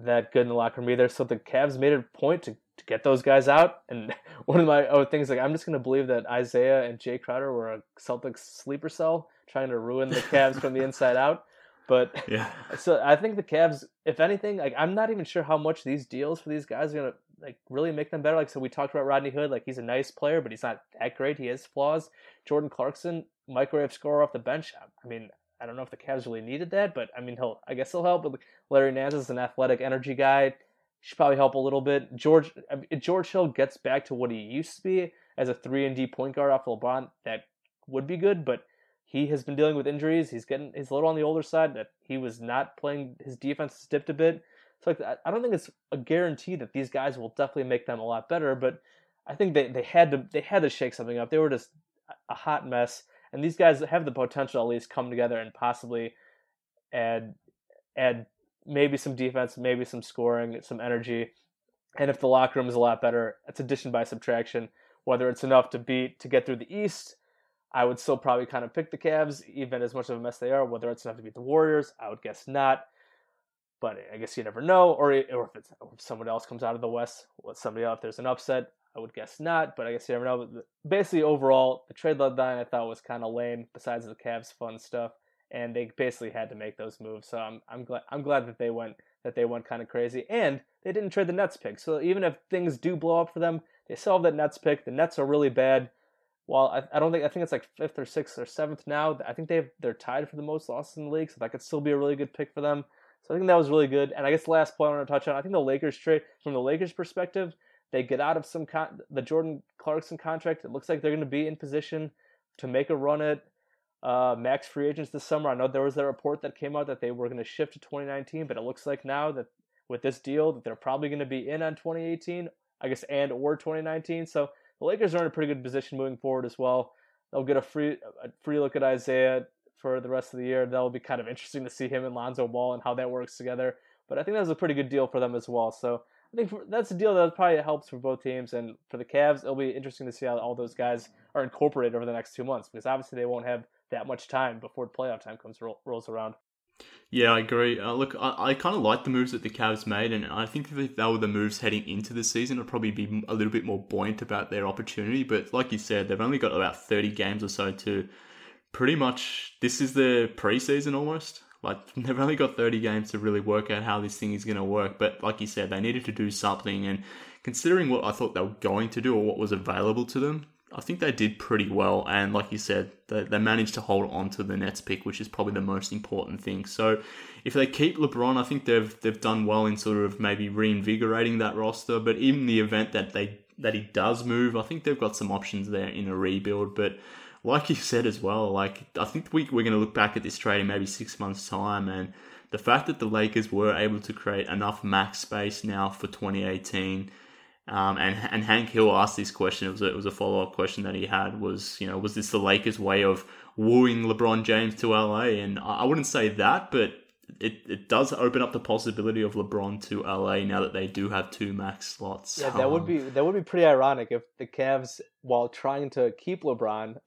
that good in the locker room either. So the Cavs made a point to, to get those guys out. And one of my oh, things like I'm just going to believe that Isaiah and Jae Crowder were a Celtics sleeper cell trying to ruin the Cavs from the inside out. But yeah, so I think the Cavs, if anything, like I'm not even sure how much these deals for these guys are gonna like really make them better. Like so, we talked about Rodney Hood, like he's a nice player, but he's not that great. He has flaws. Jordan Clarkson, microwave scorer off the bench. I mean, I don't know if the Cavs really needed that, but I mean, he'll I guess he'll help. But Larry Nance is an athletic energy guy. Should probably help a little bit. George George Hill gets back to what he used to be as a three and D point guard off LeBron. That would be good, but he has been dealing with injuries. He's getting he's a little on the older side. That he was not playing. His defense has dipped a bit. So like, I don't think it's a guarantee that these guys will definitely make them a lot better. But I think they, they had to they had to shake something up. They were just a hot mess and these guys have the potential at least come together and possibly add add maybe some defense, maybe some scoring, some energy. And if the locker room is a lot better, it's addition by subtraction. Whether it's enough to beat to get through the East, I would still probably kind of pick the Cavs, even as much of a mess they are. Whether it's enough to beat the Warriors, I would guess not. But I guess you never know. Or, or if it's if someone else comes out of the West, with somebody else, if there's an upset, I would guess not, but I guess you never know. Basically, overall, the trade deadline I thought was kind of lame. Besides the Cavs' fun stuff, and they basically had to make those moves. So I'm I'm glad I'm glad that they went that they went kind of crazy, and they didn't trade the Nets pick. So even if things do blow up for them, they still have that Nets pick. The Nets are really bad. While I, I don't think I think it's like fifth or sixth or seventh now. I think they have, they're tied for the most losses in the league, so that could still be a really good pick for them. So I think that was really good. And I guess the last point I want to touch on, I think the Lakers trade from the Lakers perspective, they get out of some con- the Jordan Clarkson contract. It looks like they're going to be in position to make a run at uh, max free agents this summer. I know there was that report that came out that they were going to shift to 2019, but it looks like now that with this deal that they're probably going to be in on 2018, I guess, and or 2019. So the Lakers are in a pretty good position moving forward as well. They'll get a free a free look at Isaiah for the rest of the year. That'll be kind of interesting to see him and Lonzo Ball and how that works together. But I think that was a pretty good deal for them as well. So I think that's a deal that probably helps for both teams. And for the Cavs, it'll be interesting to see how all those guys are incorporated over the next two months because obviously they won't have that much time before playoff time comes rolls around. Yeah, I agree. Uh, look, I, I kind of like the moves that the Cavs made, and I think if they were the moves heading into the season, I'd probably be a little bit more buoyant about their opportunity. But like you said, they've only got about 30 games or so to pretty much. This is the preseason almost. Like they've only got 30 games to really work out how this thing is going to work. But like you said, they needed to do something. And considering what I thought they were going to do or what was available to them, I think they did pretty well. And like you said, they, they managed to hold on to the Nets pick, which is probably the most important thing. So if they keep LeBron, I think they've they've done well in sort of maybe reinvigorating that roster. But in the event that they that he does move, I think they've got some options there in a rebuild. But like you said as well, like I think we, we're going to look back at this trade in maybe six months' time, and the fact that the Lakers were able to create enough max space now for 2018. Um, and and Hank Hill asked this question. It was a, it was a follow up question that he had. Was you know was this the Lakers' way of wooing LeBron James to LA? And I, I wouldn't say that, but it, it does open up the possibility of LeBron to LA now that they do have two max slots. Yeah, that would um, be that would be pretty ironic if the Cavs, while trying to keep LeBron,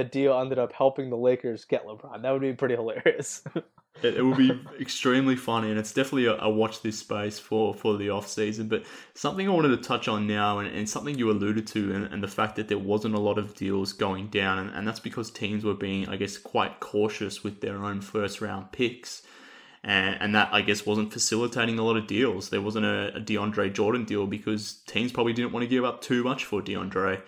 the deal ended up helping the Lakers get LeBron. That would be pretty hilarious. it, it would be extremely funny, and it's definitely a, a, watch this space for for the off season. But something I wanted to touch on now, and, and something you alluded to, and, and, the fact that there wasn't a lot of deals going down, and, and that's because teams were being, I guess, quite cautious with their own first round picks and, and that I guess wasn't facilitating a lot of deals. There wasn't a, a DeAndre Jordan deal because teams probably didn't want to give up too much for DeAndre.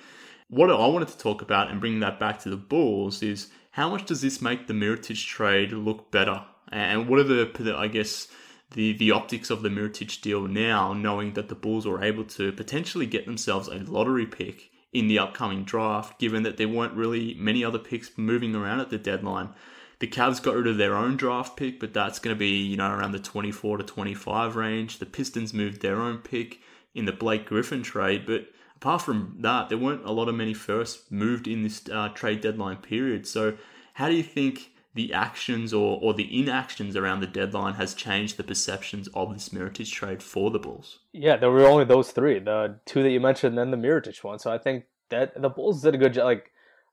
What I wanted to talk about and bring that back to the Bulls is how much does this make the Mirotic trade look better? And what are the, I guess, the, the optics of the Mirotic deal now, knowing that the Bulls were able to potentially get themselves a lottery pick in the upcoming draft, given that there weren't really many other picks moving around at the deadline the Cavs got rid of their own draft pick, but that's going to be, you know, around the 24 to 25 range. The Pistons moved their own pick in the Blake Griffin trade, but apart from that, there weren't a lot of many firsts moved in this uh, trade deadline period. So, how do you think the actions or, or the inactions around the deadline has changed the perceptions of this Mirotic trade for the Bulls? Yeah, there were only those three, the two that you mentioned, and then the Mirotic one. So I think that the Bulls did a good job. Like,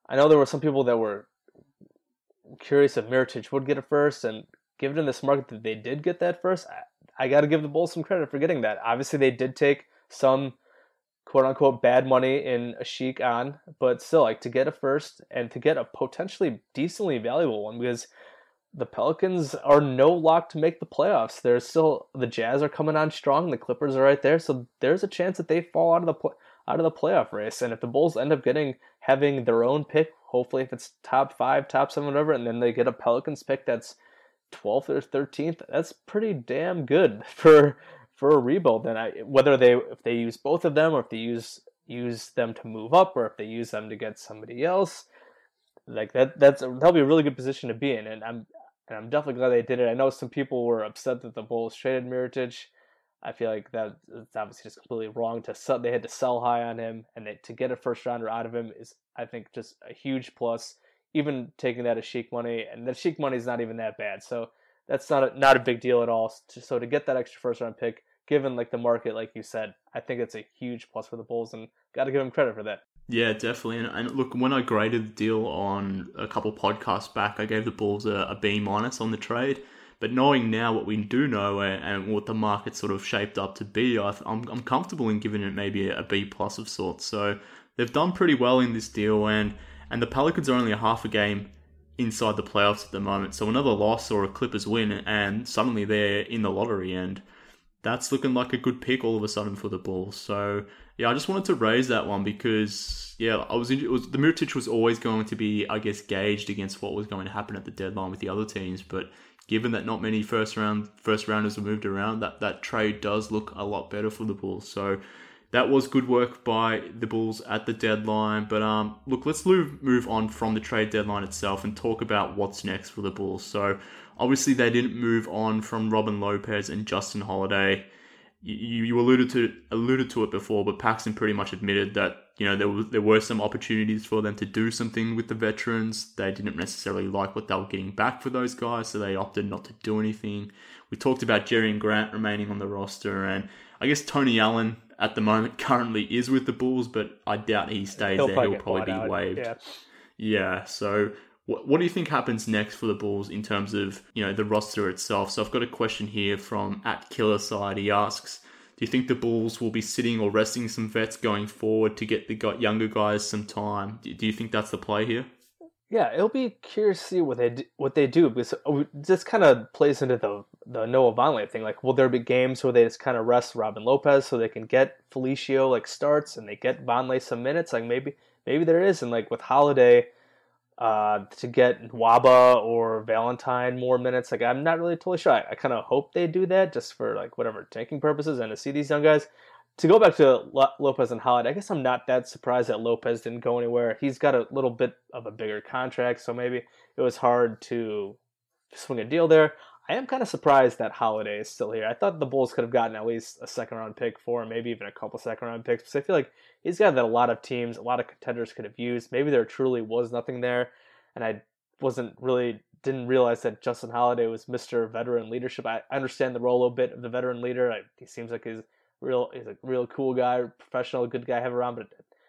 I know there were some people that were curious if Mirotic would get it first, and given in this market that they did get that first, I, I got to give the Bulls some credit for getting that. Obviously, they did take some quote unquote bad money in Asik on, but still, like to get a first and to get a potentially decently valuable one because the Pelicans are no lock to make the playoffs. There's still the Jazz are coming on strong, the Clippers are right there, so there's a chance that they fall out of the play, out of the playoff race. And if the Bulls end up getting having their own pick hopefully if it's top five, top seven, whatever, and then they get a Pelicans pick that's 12th or 13th, that's pretty damn good for for a rebuild. And I whether they if they use both of them or if they use use them to move up or if they use them to get somebody else, like that that's that'll be a really good position to be in. And I'm and I'm definitely glad they did it. I know some people were upset that the Bulls traded Mirotic. I feel like that it's obviously just completely wrong to sell. They had to sell high on him, and they, to get a first rounder out of him is, I think, just a huge plus. Even taking that Asik money, and the Asik money is not even that bad, so that's not a, not a big deal at all. So to get that extra first round pick, given like the market, like you said, I think it's a huge plus for the Bulls, and got to give them credit for that. Yeah, definitely. And, and, look, when I graded the deal on a couple podcasts back, I gave the Bulls a, a B minus on the trade. But knowing now what we do know and, and what the market sort of shaped up to be, I, am I'm comfortable in giving it maybe a, a B plus of sorts. So they've done pretty well in this deal, and and the Pelicans are only a half a game inside the playoffs at the moment. So another loss or a Clippers win, and suddenly they're in the lottery, and that's looking like a good pick all of a sudden for the Bulls. So yeah, I just wanted to raise that one because yeah, I was, was the Mirotic was always going to be I guess gauged against what was going to happen at the deadline with the other teams, but given that not many first round first rounders were moved around, that that trade does look a lot better for the Bulls. So that was good work by the Bulls at the deadline. But um, look, let's move move on from the trade deadline itself and talk about what's next for the Bulls. So obviously they didn't move on from Robin Lopez and Justin Holiday. You, you alluded to alluded to it before, but Paxson pretty much admitted that you know, there was there were some opportunities for them to do something with the veterans. They didn't necessarily like what they were getting back for those guys, so they opted not to do anything. We talked about Jerian Grant remaining on the roster, and I guess Tony Allen at the moment currently is with the Bulls, but I doubt he stays He'll there. He'll probably be out. waived. Yeah. yeah. So what, what do you think happens next for the Bulls in terms of you know the roster itself? So I've got a question here from at Killer Side. He asks. Do you think the Bulls will be sitting or resting some vets going forward to get the younger guys some time? Do you think that's the play here? Yeah, it'll be curious to see what they do, what they do because uh, this kind of plays into the the Noah Vonleh thing. Like, will there be games where they just kind of rest Robin Lopez so they can get Felicio like starts and they get Vonleh some minutes? Like maybe maybe there is, and like with Holiday, uh, to get Nwaba or Valentine more minutes. Like I'm not really totally sure. I, I kind of hope they do that just for like whatever tanking purposes and to see these young guys. to go back to Lopez and Holiday, I guess I'm not that surprised that Lopez didn't go anywhere. He's got a little bit of a bigger contract, so maybe it was hard to swing a deal there. I am kind of surprised that Holiday is still here. I thought the Bulls could have gotten at least a second round pick for maybe even a couple second round picks. Because I feel like he's got that a lot of teams, a lot of contenders could have used. Maybe there truly was nothing there, and I wasn't really didn't realize that Justin Holiday was Mr. Veteran Leadership. I, understand the role a bit of the veteran leader. I, he seems like he's real. He's a real cool guy, professional, good guy to have around. But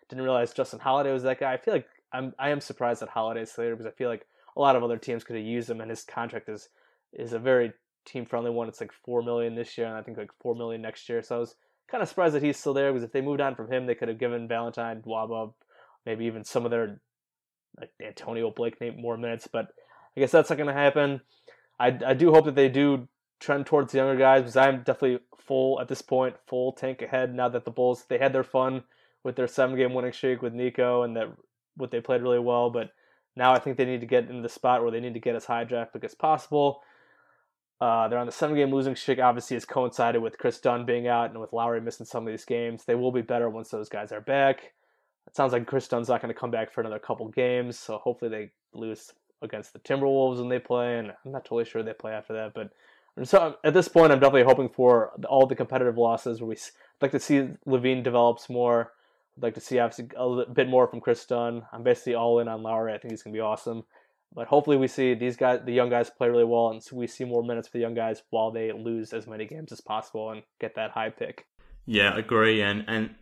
didn't realize Justin Holiday was that guy. I feel like I'm I am surprised that Holiday's there because I feel like a lot of other teams could have used him, and his contract is is a very team friendly one. It's like four million this year, and I think like four million next year. So I was kind of surprised that he's still there because if they moved on from him, they could have given Valentine, Nwaba, maybe even some of their like Antonio Blake more minutes. But I guess that's not going to happen. I, I do hope that they do trend towards the younger guys because I'm definitely full at this point, full tank ahead now that the Bulls they had their fun with their seven game winning streak with Nico and that what they played really well, but now I think they need to get in the spot where they need to get as high draft pick as possible. Uh, they're on the seven game losing streak. Obviously, has coincided with Kris Dunn being out and with Lauri missing some of these games. They will be better once those guys are back. It sounds like Kris Dunn's not going to come back for another couple games, so hopefully they lose against the Timberwolves when they play, and I'm not totally sure they play after that. But so at this point, I'm definitely hoping for all the competitive losses where we I'd like to see LaVine develops more. I'd like to see obviously a bit more from Kris Dunn. I'm basically all in on Lauri. I think he's going to be awesome. But hopefully we see these guys, the young guys, play really well, and so we see more minutes for the young guys while they lose as many games as possible and get that high pick. Yeah, agree. And and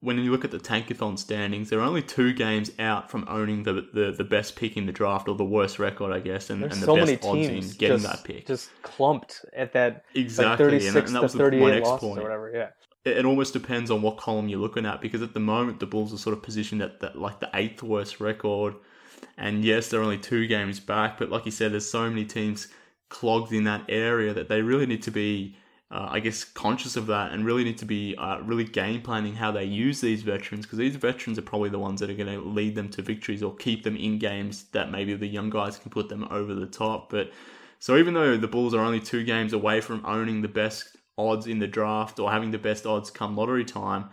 when you look at the Tankathon standings, they're only two games out from owning the, the, the best pick in the draft or the worst record, I guess, and, and the so best odds in getting just, that pick. Just clumped at that exactly, like 36 and, and that was to 38 losses point. or whatever. Yeah. It, it, almost depends on what column you're looking at because at the moment the Bulls are sort of positioned at that like the eighth worst record, and yes, they're only two games back, but like you said, there's so many teams clogged in that area that they really need to be uh, I guess, conscious of that and really need to be uh, really game planning how they use these veterans because these veterans are probably the ones that are going to lead them to victories or keep them in games that maybe the young guys can put them over the top. But so even though the Bulls are only two games away from owning the best odds in the draft or having the best odds come lottery time,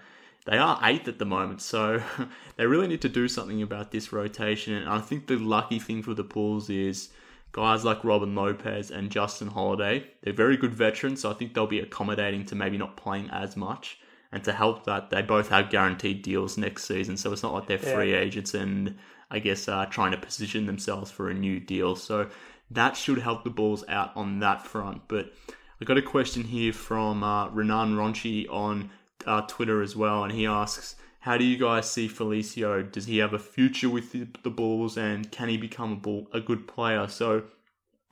they are eighth at the moment, so they really need to do something about this rotation. And I think the lucky thing for the Bulls is guys like Robin Lopez and Justin Holiday. They're very good veterans, so I think they'll be accommodating to maybe not playing as much. And to help that, they both have guaranteed deals next season, so it's not like they're free yeah. agents and I guess uh, trying to position themselves for a new deal. So that should help the Bulls out on that front. But I got a question here from uh, Renan Ronchi on uh, Twitter as well, and he asks, how do you guys see Felicio? Does he have a future with the, the Bulls and can he become a, bull, a good player? So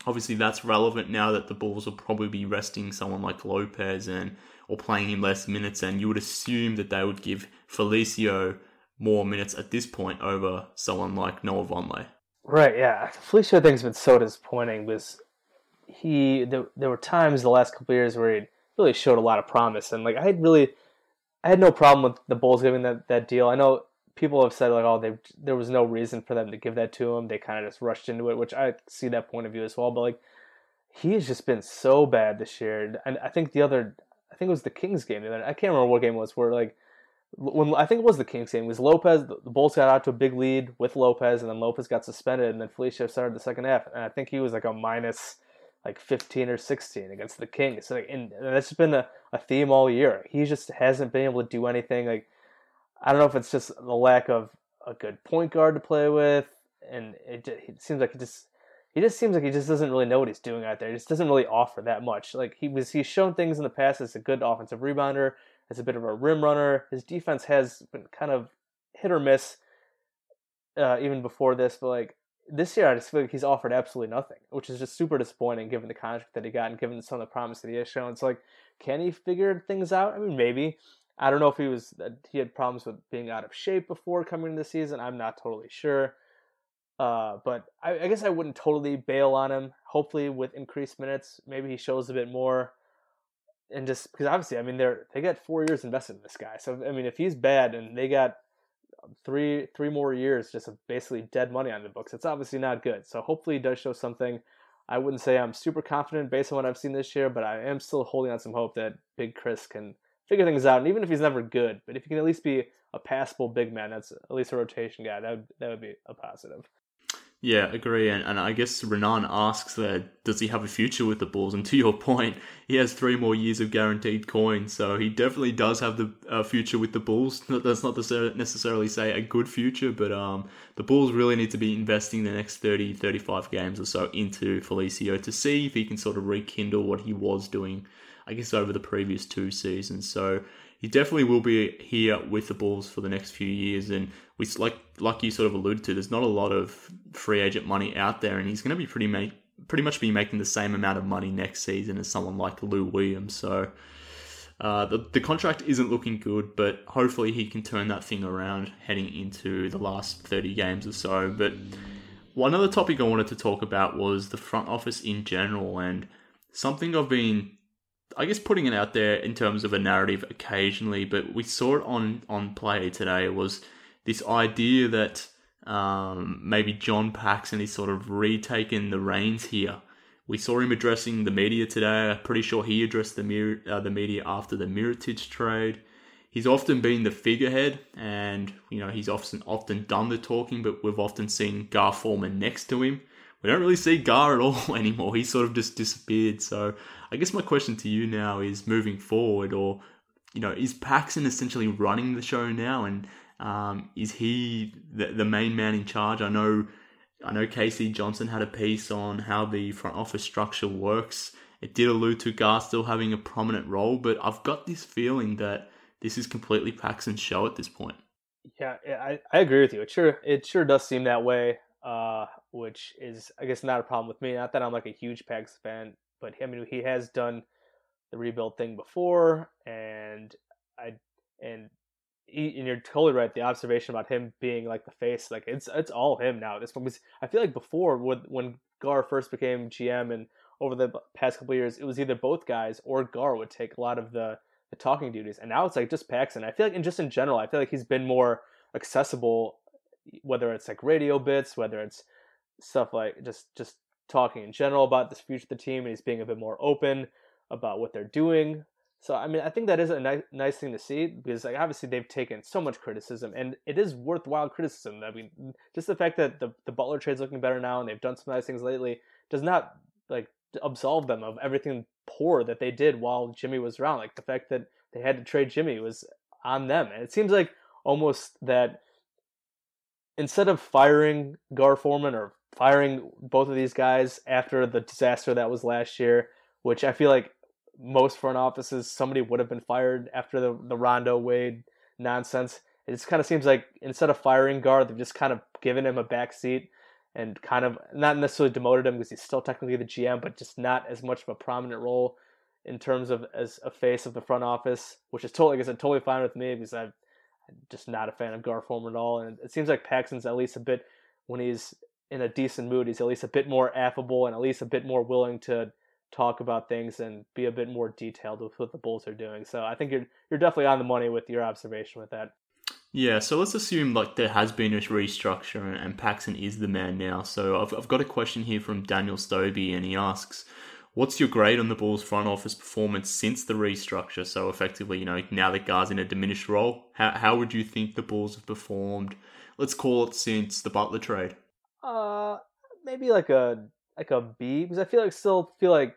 obviously that's relevant now that the Bulls will probably be resting someone like Lopez and or playing him less minutes and you would assume that they would give Felicio more minutes at this point over someone like Noah Vonleh. Right, yeah. Felicio thing's been so disappointing because he there, there were times the last couple years where he really showed a lot of promise and like I had really I had no problem with the Bulls giving that, that deal. I know people have said like, oh, they there was no reason for them to give that to him. They kind of just rushed into it, which I see that point of view as well. But like, he has just been so bad this year. And I think the other, I think it was the Kings game. I can't remember what game it was. Where like, when I think it was the Kings game, it was Lopez. The Bulls got out to a big lead with Lopez, and then Lopez got suspended, and then Felicio started the second half, and I think he was like a minus like 15 or 16 against the Kings. So, like, and that's been a, a theme all year. He just hasn't been able to do anything. Like, I don't know if it's just the lack of a good point guard to play with, and it, it seems like he just he just seems like he just doesn't really know what he's doing out there. He just doesn't really offer that much. Like he was, he's shown things in the past as a good offensive rebounder, as a bit of a rim runner. His defense has been kind of hit or miss, uh, even before this. But like this year, I just feel like he's offered absolutely nothing, which is just super disappointing given the contract that he got and given some of the promise that he has shown. It's like, can he figure things out? I mean, maybe. I don't know if he was he had problems with being out of shape before coming into the season. I'm not totally sure. Uh, but I, I, guess I wouldn't totally bail on him. Hopefully, with increased minutes, maybe he shows a bit more. And just because obviously, I mean, they're they got four years invested in this guy. So I mean, if he's bad and they got three three more years just of basically dead money on the books. It's obviously not good. So hopefully he does show something. I wouldn't say I'm super confident based on what I've seen this year, but I am still holding on some hope that Big Chris can figure things out. And even if he's never good, but if he can at least be a passable big man, that's at least a rotation guy. That would, that would be a positive. Yeah, agree. And, and I guess Renan asks that does he have a future with the Bulls? And to your point, he has three more years of guaranteed coins, so he definitely does have the uh, future with the Bulls. That's not necessarily say a good future, but um, the Bulls really need to be investing the next 30, 35 games or so into Felicio to see if he can sort of rekindle what he was doing, I guess, over the previous two seasons. So he definitely will be here with the Bulls for the next few years. And we like like you sort of alluded to, there's not a lot of free agent money out there, and he's going to be pretty make, pretty much be making the same amount of money next season as someone like Lou Williams. So. Uh, the, the contract isn't looking good, but hopefully he can turn that thing around heading into the last 30 games or so. But one other topic I wanted to talk about was the front office in general, and something I've been I guess putting it out there in terms of a narrative occasionally, but we saw it on on play today was this idea that um, maybe John Paxson is sort of retaken the reins here. We saw him addressing the media today. I'm pretty sure he addressed the uh, the media after the Mirotic trade. He's often been the figurehead, and you know he's often often done the talking, but we've often seen Gar Forman next to him we don't really see Gar at all anymore. He sort of just disappeared. So I guess my question to you now is moving forward, or you know, is Paxson essentially running the show now, and um, is he the, the main man in charge? I know, I know. K.C. Johnson had a piece on how the front office structure works. It did allude to Gar still having a prominent role, but I've got this feeling that this is completely Paxson's show at this point. Yeah, I, I agree with you. It sure it sure does seem that way uh, which is I guess not a problem with me. Not that I'm like a huge Pax fan, but I mean he has done the rebuild thing before, and I and he, and you're totally right. The observation about him being like the face, like it's it's all him now. This one was I feel like before when when Gar first became GM and over the past couple years, it was either both guys or Gar would take a lot of the the talking duties, and now it's like just Paxson. I feel like, and just in general, I feel like he's been more accessible whether it's like radio bits, whether it's stuff like just just talking in general about the future of the team, and he's being a bit more open about what they're doing. So I mean, I think that is a nice nice thing to see because like obviously they've taken so much criticism, and it is worthwhile criticism. I mean, just the fact that the the Butler trade's looking better now, and they've done some nice things lately, does not like absolve them of everything poor that they did while Jimmy was around. Like the fact that they had to trade Jimmy was on them, and it seems like almost that instead of firing Gar Forman or firing both of these guys after the disaster that was last year, which I feel like most front offices somebody would have been fired after the the Rondo Wade nonsense. It just kind of seems like instead of firing Gar, they've just kind of given him a back seat and kind of not necessarily demoted him because he's still technically the GM, but just not as much of a prominent role in terms of as a face of the front office, which is totally, like I said, totally fine with me because I'm just not a fan of Gar Forman at all. And it seems like Paxson's at least a bit when he's in a decent mood, he's at least a bit more affable and at least a bit more willing to talk about things and be a bit more detailed with what the Bulls are doing. So I think you're you're definitely on the money with your observation with that. Yeah, so let's assume like there has been a restructure and Paxson is the man now. So I've I've got a question here from Daniel Stobie and he asks, What's your grade on the Bulls front office performance since the restructure? So effectively, you know, now that Gar's in a diminished role, how how would you think the Bulls have performed? Let's call it since the Butler trade. Uh, maybe like a like a B because I feel like still feel like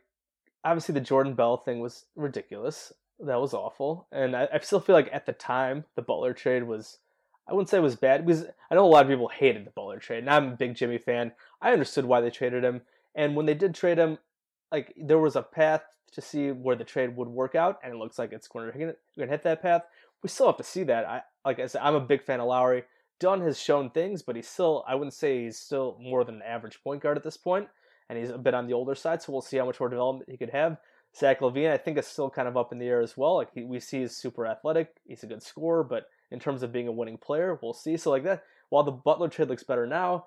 obviously the Jordan Bell thing was ridiculous. That was awful, and I, I still feel like at the time the Butler trade was. I wouldn't say it was bad because I know a lot of people hated the Butler trade, and I'm a big Jimmy fan. I understood why they traded him, and when they did trade him, like there was a path to see where the trade would work out, and it looks like it's going to hit that path. We still have to see that. I like I said, I'm a big fan of Lauri. Dunn has shown things, but he's still I wouldn't say he's still more than an average point guard at this point, and he's a bit on the older side. So we'll see how much more development he could have. Zach LaVine, I think, is still kind of up in the air as well. Like he, we see he's super athletic, he's a good scorer, but in terms of being a winning player, we'll see. So like that, while the Butler trade looks better now,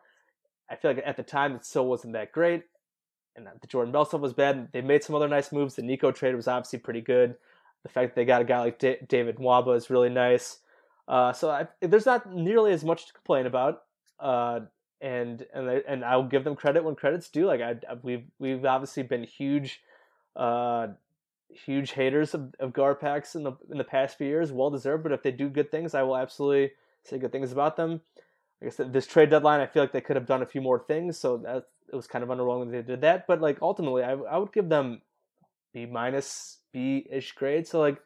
I feel like at the time it still wasn't that great and the Jordan Bell stuff was bad. They made some other nice moves. The Nico trade was obviously pretty good. The fact that they got a guy like D- David Nwaba is really nice. Uh, so I, there's not nearly as much to complain about. Uh, and and and I'll give them credit when credit's due. Like I, I, we've we've obviously been huge uh, huge haters of, of Garpax in the in the past few years, well deserved. But if they do good things, I will absolutely say good things about them. Like I said, this trade deadline, I feel like they could have done a few more things, so that it was kind of underwhelming that they did that. But like ultimately, I I would give them B minus B ish grade, so like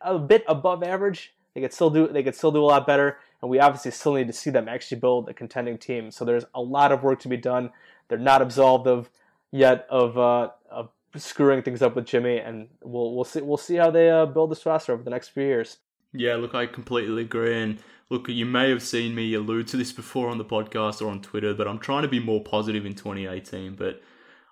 a bit above average. They could still do they could still do a lot better, and we obviously still need to see them actually build a contending team. So there's a lot of work to be done. They're not absolved of yet of uh, of screwing things up with Jimmy, and we'll we'll see we'll see how they uh, build this roster over the next few years. Yeah, look, I completely agree, and look, you may have seen me allude to this before on the podcast or on Twitter, but I'm trying to be more positive in 2018. But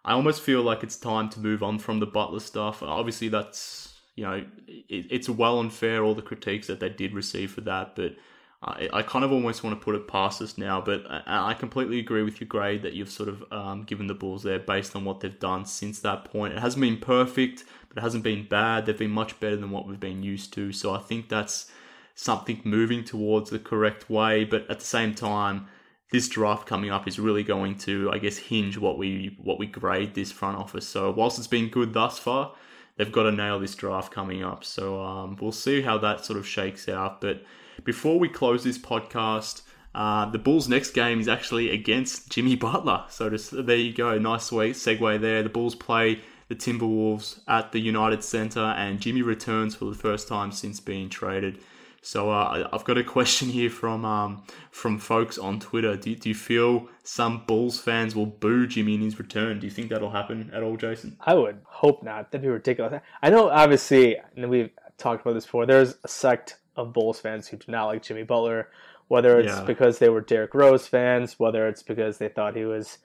I almost feel like it's time to move on from the Butler stuff. Obviously, that's you know, it, it's well and fair all the critiques that they did receive for that, but I, I kind of almost want to put it past us now. But I, I completely agree with your grade that you've sort of um, given the Bulls there based on what they've done since that point. It hasn't been perfect, but it hasn't been bad. They've been much better than what we've been used to. So I think that's something moving towards the correct way. But at the same time, this draft coming up is really going to, I guess, hinge what we what we grade this front office. So whilst it's been good thus far, they've got to nail this draft coming up. So um, we'll see how that sort of shakes out. But before we close this podcast, uh, the Bulls' next game is actually against Jimmy Butler. So just, there you go, nice sweet segue there. The Bulls play the Timberwolves at the United Center, and Jimmy returns for the first time since being traded. So uh, I've got a question here from um, from folks on Twitter. Do, do you feel some Bulls fans will boo Jimmy in his return? Do you think that'll happen at all, Jason? I would hope not. That'd be ridiculous. I know, obviously, and we've talked about this before. There's a sect of Bulls fans who do not like Jimmy Butler, whether it's yeah. because they were Derrick Rose fans, whether it's because they thought he was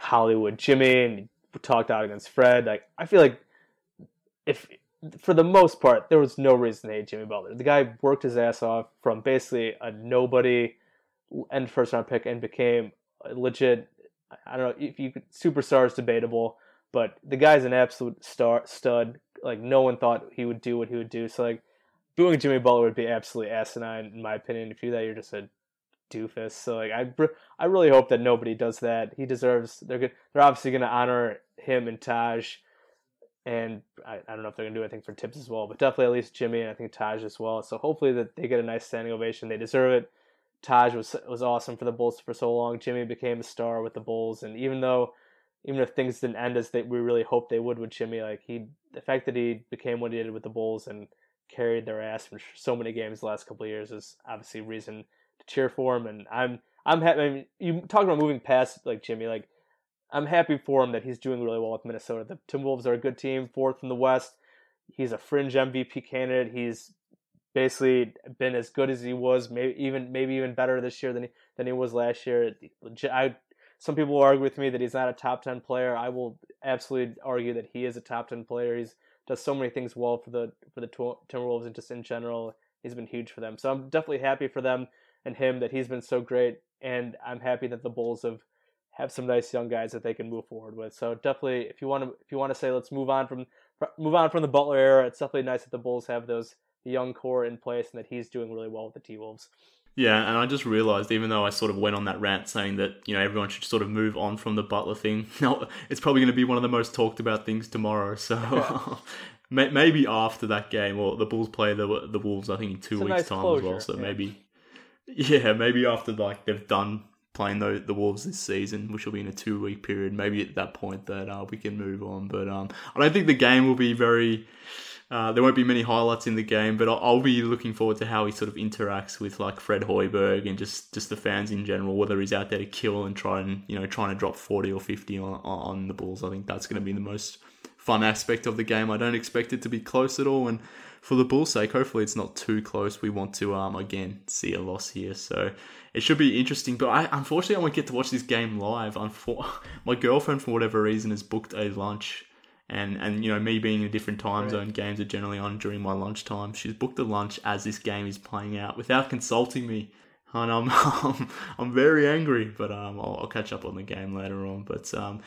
Hollywood Jimmy and talked out against Fred. Like I feel like if for the most part, there was no reason to hate Jimmy Butler. The guy worked his ass off from basically a nobody end first round pick and became legit. I don't know if you could, superstar is debatable, but the guy's an absolute star stud. Like no one thought he would do what he would do. So like booing Jimmy Butler would be absolutely asinine in my opinion. If you do that, you're just a doofus. So like I, I really hope that nobody does that. He deserves. They're good. They're obviously going to honor him and Taj and I, I don't know if they're gonna do anything for Thibs as well, but definitely at least Jimmy and I think Taj as well. So hopefully that they get a nice standing ovation. They deserve it. Taj was was awesome for the Bulls for so long. Jimmy became a star with the Bulls, and even though even if things didn't end as they, we really hoped they would with Jimmy, like he the fact that he became what he did with the Bulls and carried their ass for so many games the last couple of years is obviously reason to cheer for him. And I'm I'm happy. I mean, you talk about moving past like Jimmy, like I'm happy for him that he's doing really well with Minnesota. The Timberwolves are a good team, fourth in the West. He's a fringe MVP candidate. He's basically been as good as he was, maybe even maybe even better this year than he, than he was last year. I some people will argue with me that he's not a top ten player. I will absolutely argue that he is a top ten player. He's does so many things well for the for the Timberwolves and just in general. He's been huge for them. So I'm definitely happy for them and him that he's been so great. And I'm happy that the Bulls have have some nice young guys that they can move forward with. So definitely, if you want to, if you want to say let's move on from move on from the Butler era, it's definitely nice that the Bulls have those young core in place and that he's doing really well with the T Wolves. Yeah, and I just realized, even though I sort of went on that rant saying that you know everyone should sort of move on from the Butler thing, now it's probably going to be one of the most talked about things tomorrow. So maybe after that game, or the Bulls play the the Wolves, I think in two it's weeks' nice time closure, as well. So yeah. maybe, yeah, maybe after like they've done playing the, the Wolves this season, which will be in a two week period. Maybe at that point that uh, we can move on. But um, I don't think the game will be very. Uh, there won't be many highlights in the game, but I'll, I'll, be looking forward to how he sort of interacts with like Fred Hoiberg and just, just the fans in general. Whether he's out there to kill and try and you know trying to drop forty or fifty on on the Bulls. I think that's going to be the most fun aspect of the game. I don't expect it to be close at all, and for the Bulls' sake, hopefully it's not too close. We want to um again see a loss here, so it should be interesting. But I unfortunately I won't get to watch this game live. Unfor- my girlfriend, for whatever reason, has booked a lunch, and and you know me being in a different time right. zone, games are generally on during my lunchtime. She's booked a lunch as this game is playing out without consulting me. And I'm, I'm, I'm very angry, but um, I'll, I'll catch up on the game later on. But um,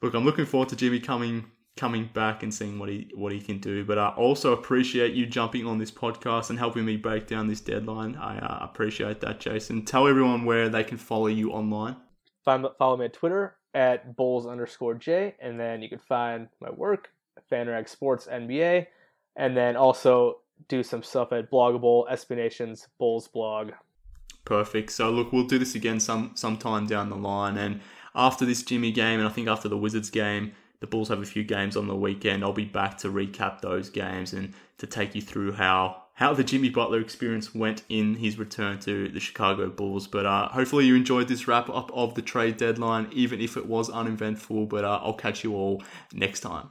look, I'm looking forward to Jimmy coming coming back and seeing what he what he can do. But I also appreciate you jumping on this podcast and helping me break down this deadline. I uh, appreciate that, Jason. Tell everyone where they can follow you online. Find, follow me on Twitter at bulls underscore j, and then you can find my work FanRag Sports NBA, and then also do some stuff at Blog a Bull, SB Nation's Bulls blog. Perfect. So look, we'll do this again some sometime down the line, and after this Jimmy game, and I think after the Wizards game, the Bulls have a few games on the weekend. I'll be back to recap those games and to take you through how how the Jimmy Butler experience went in his return to the Chicago Bulls. But uh, hopefully you enjoyed this wrap up of the trade deadline, even if it was uneventful. But uh, I'll catch you all next time.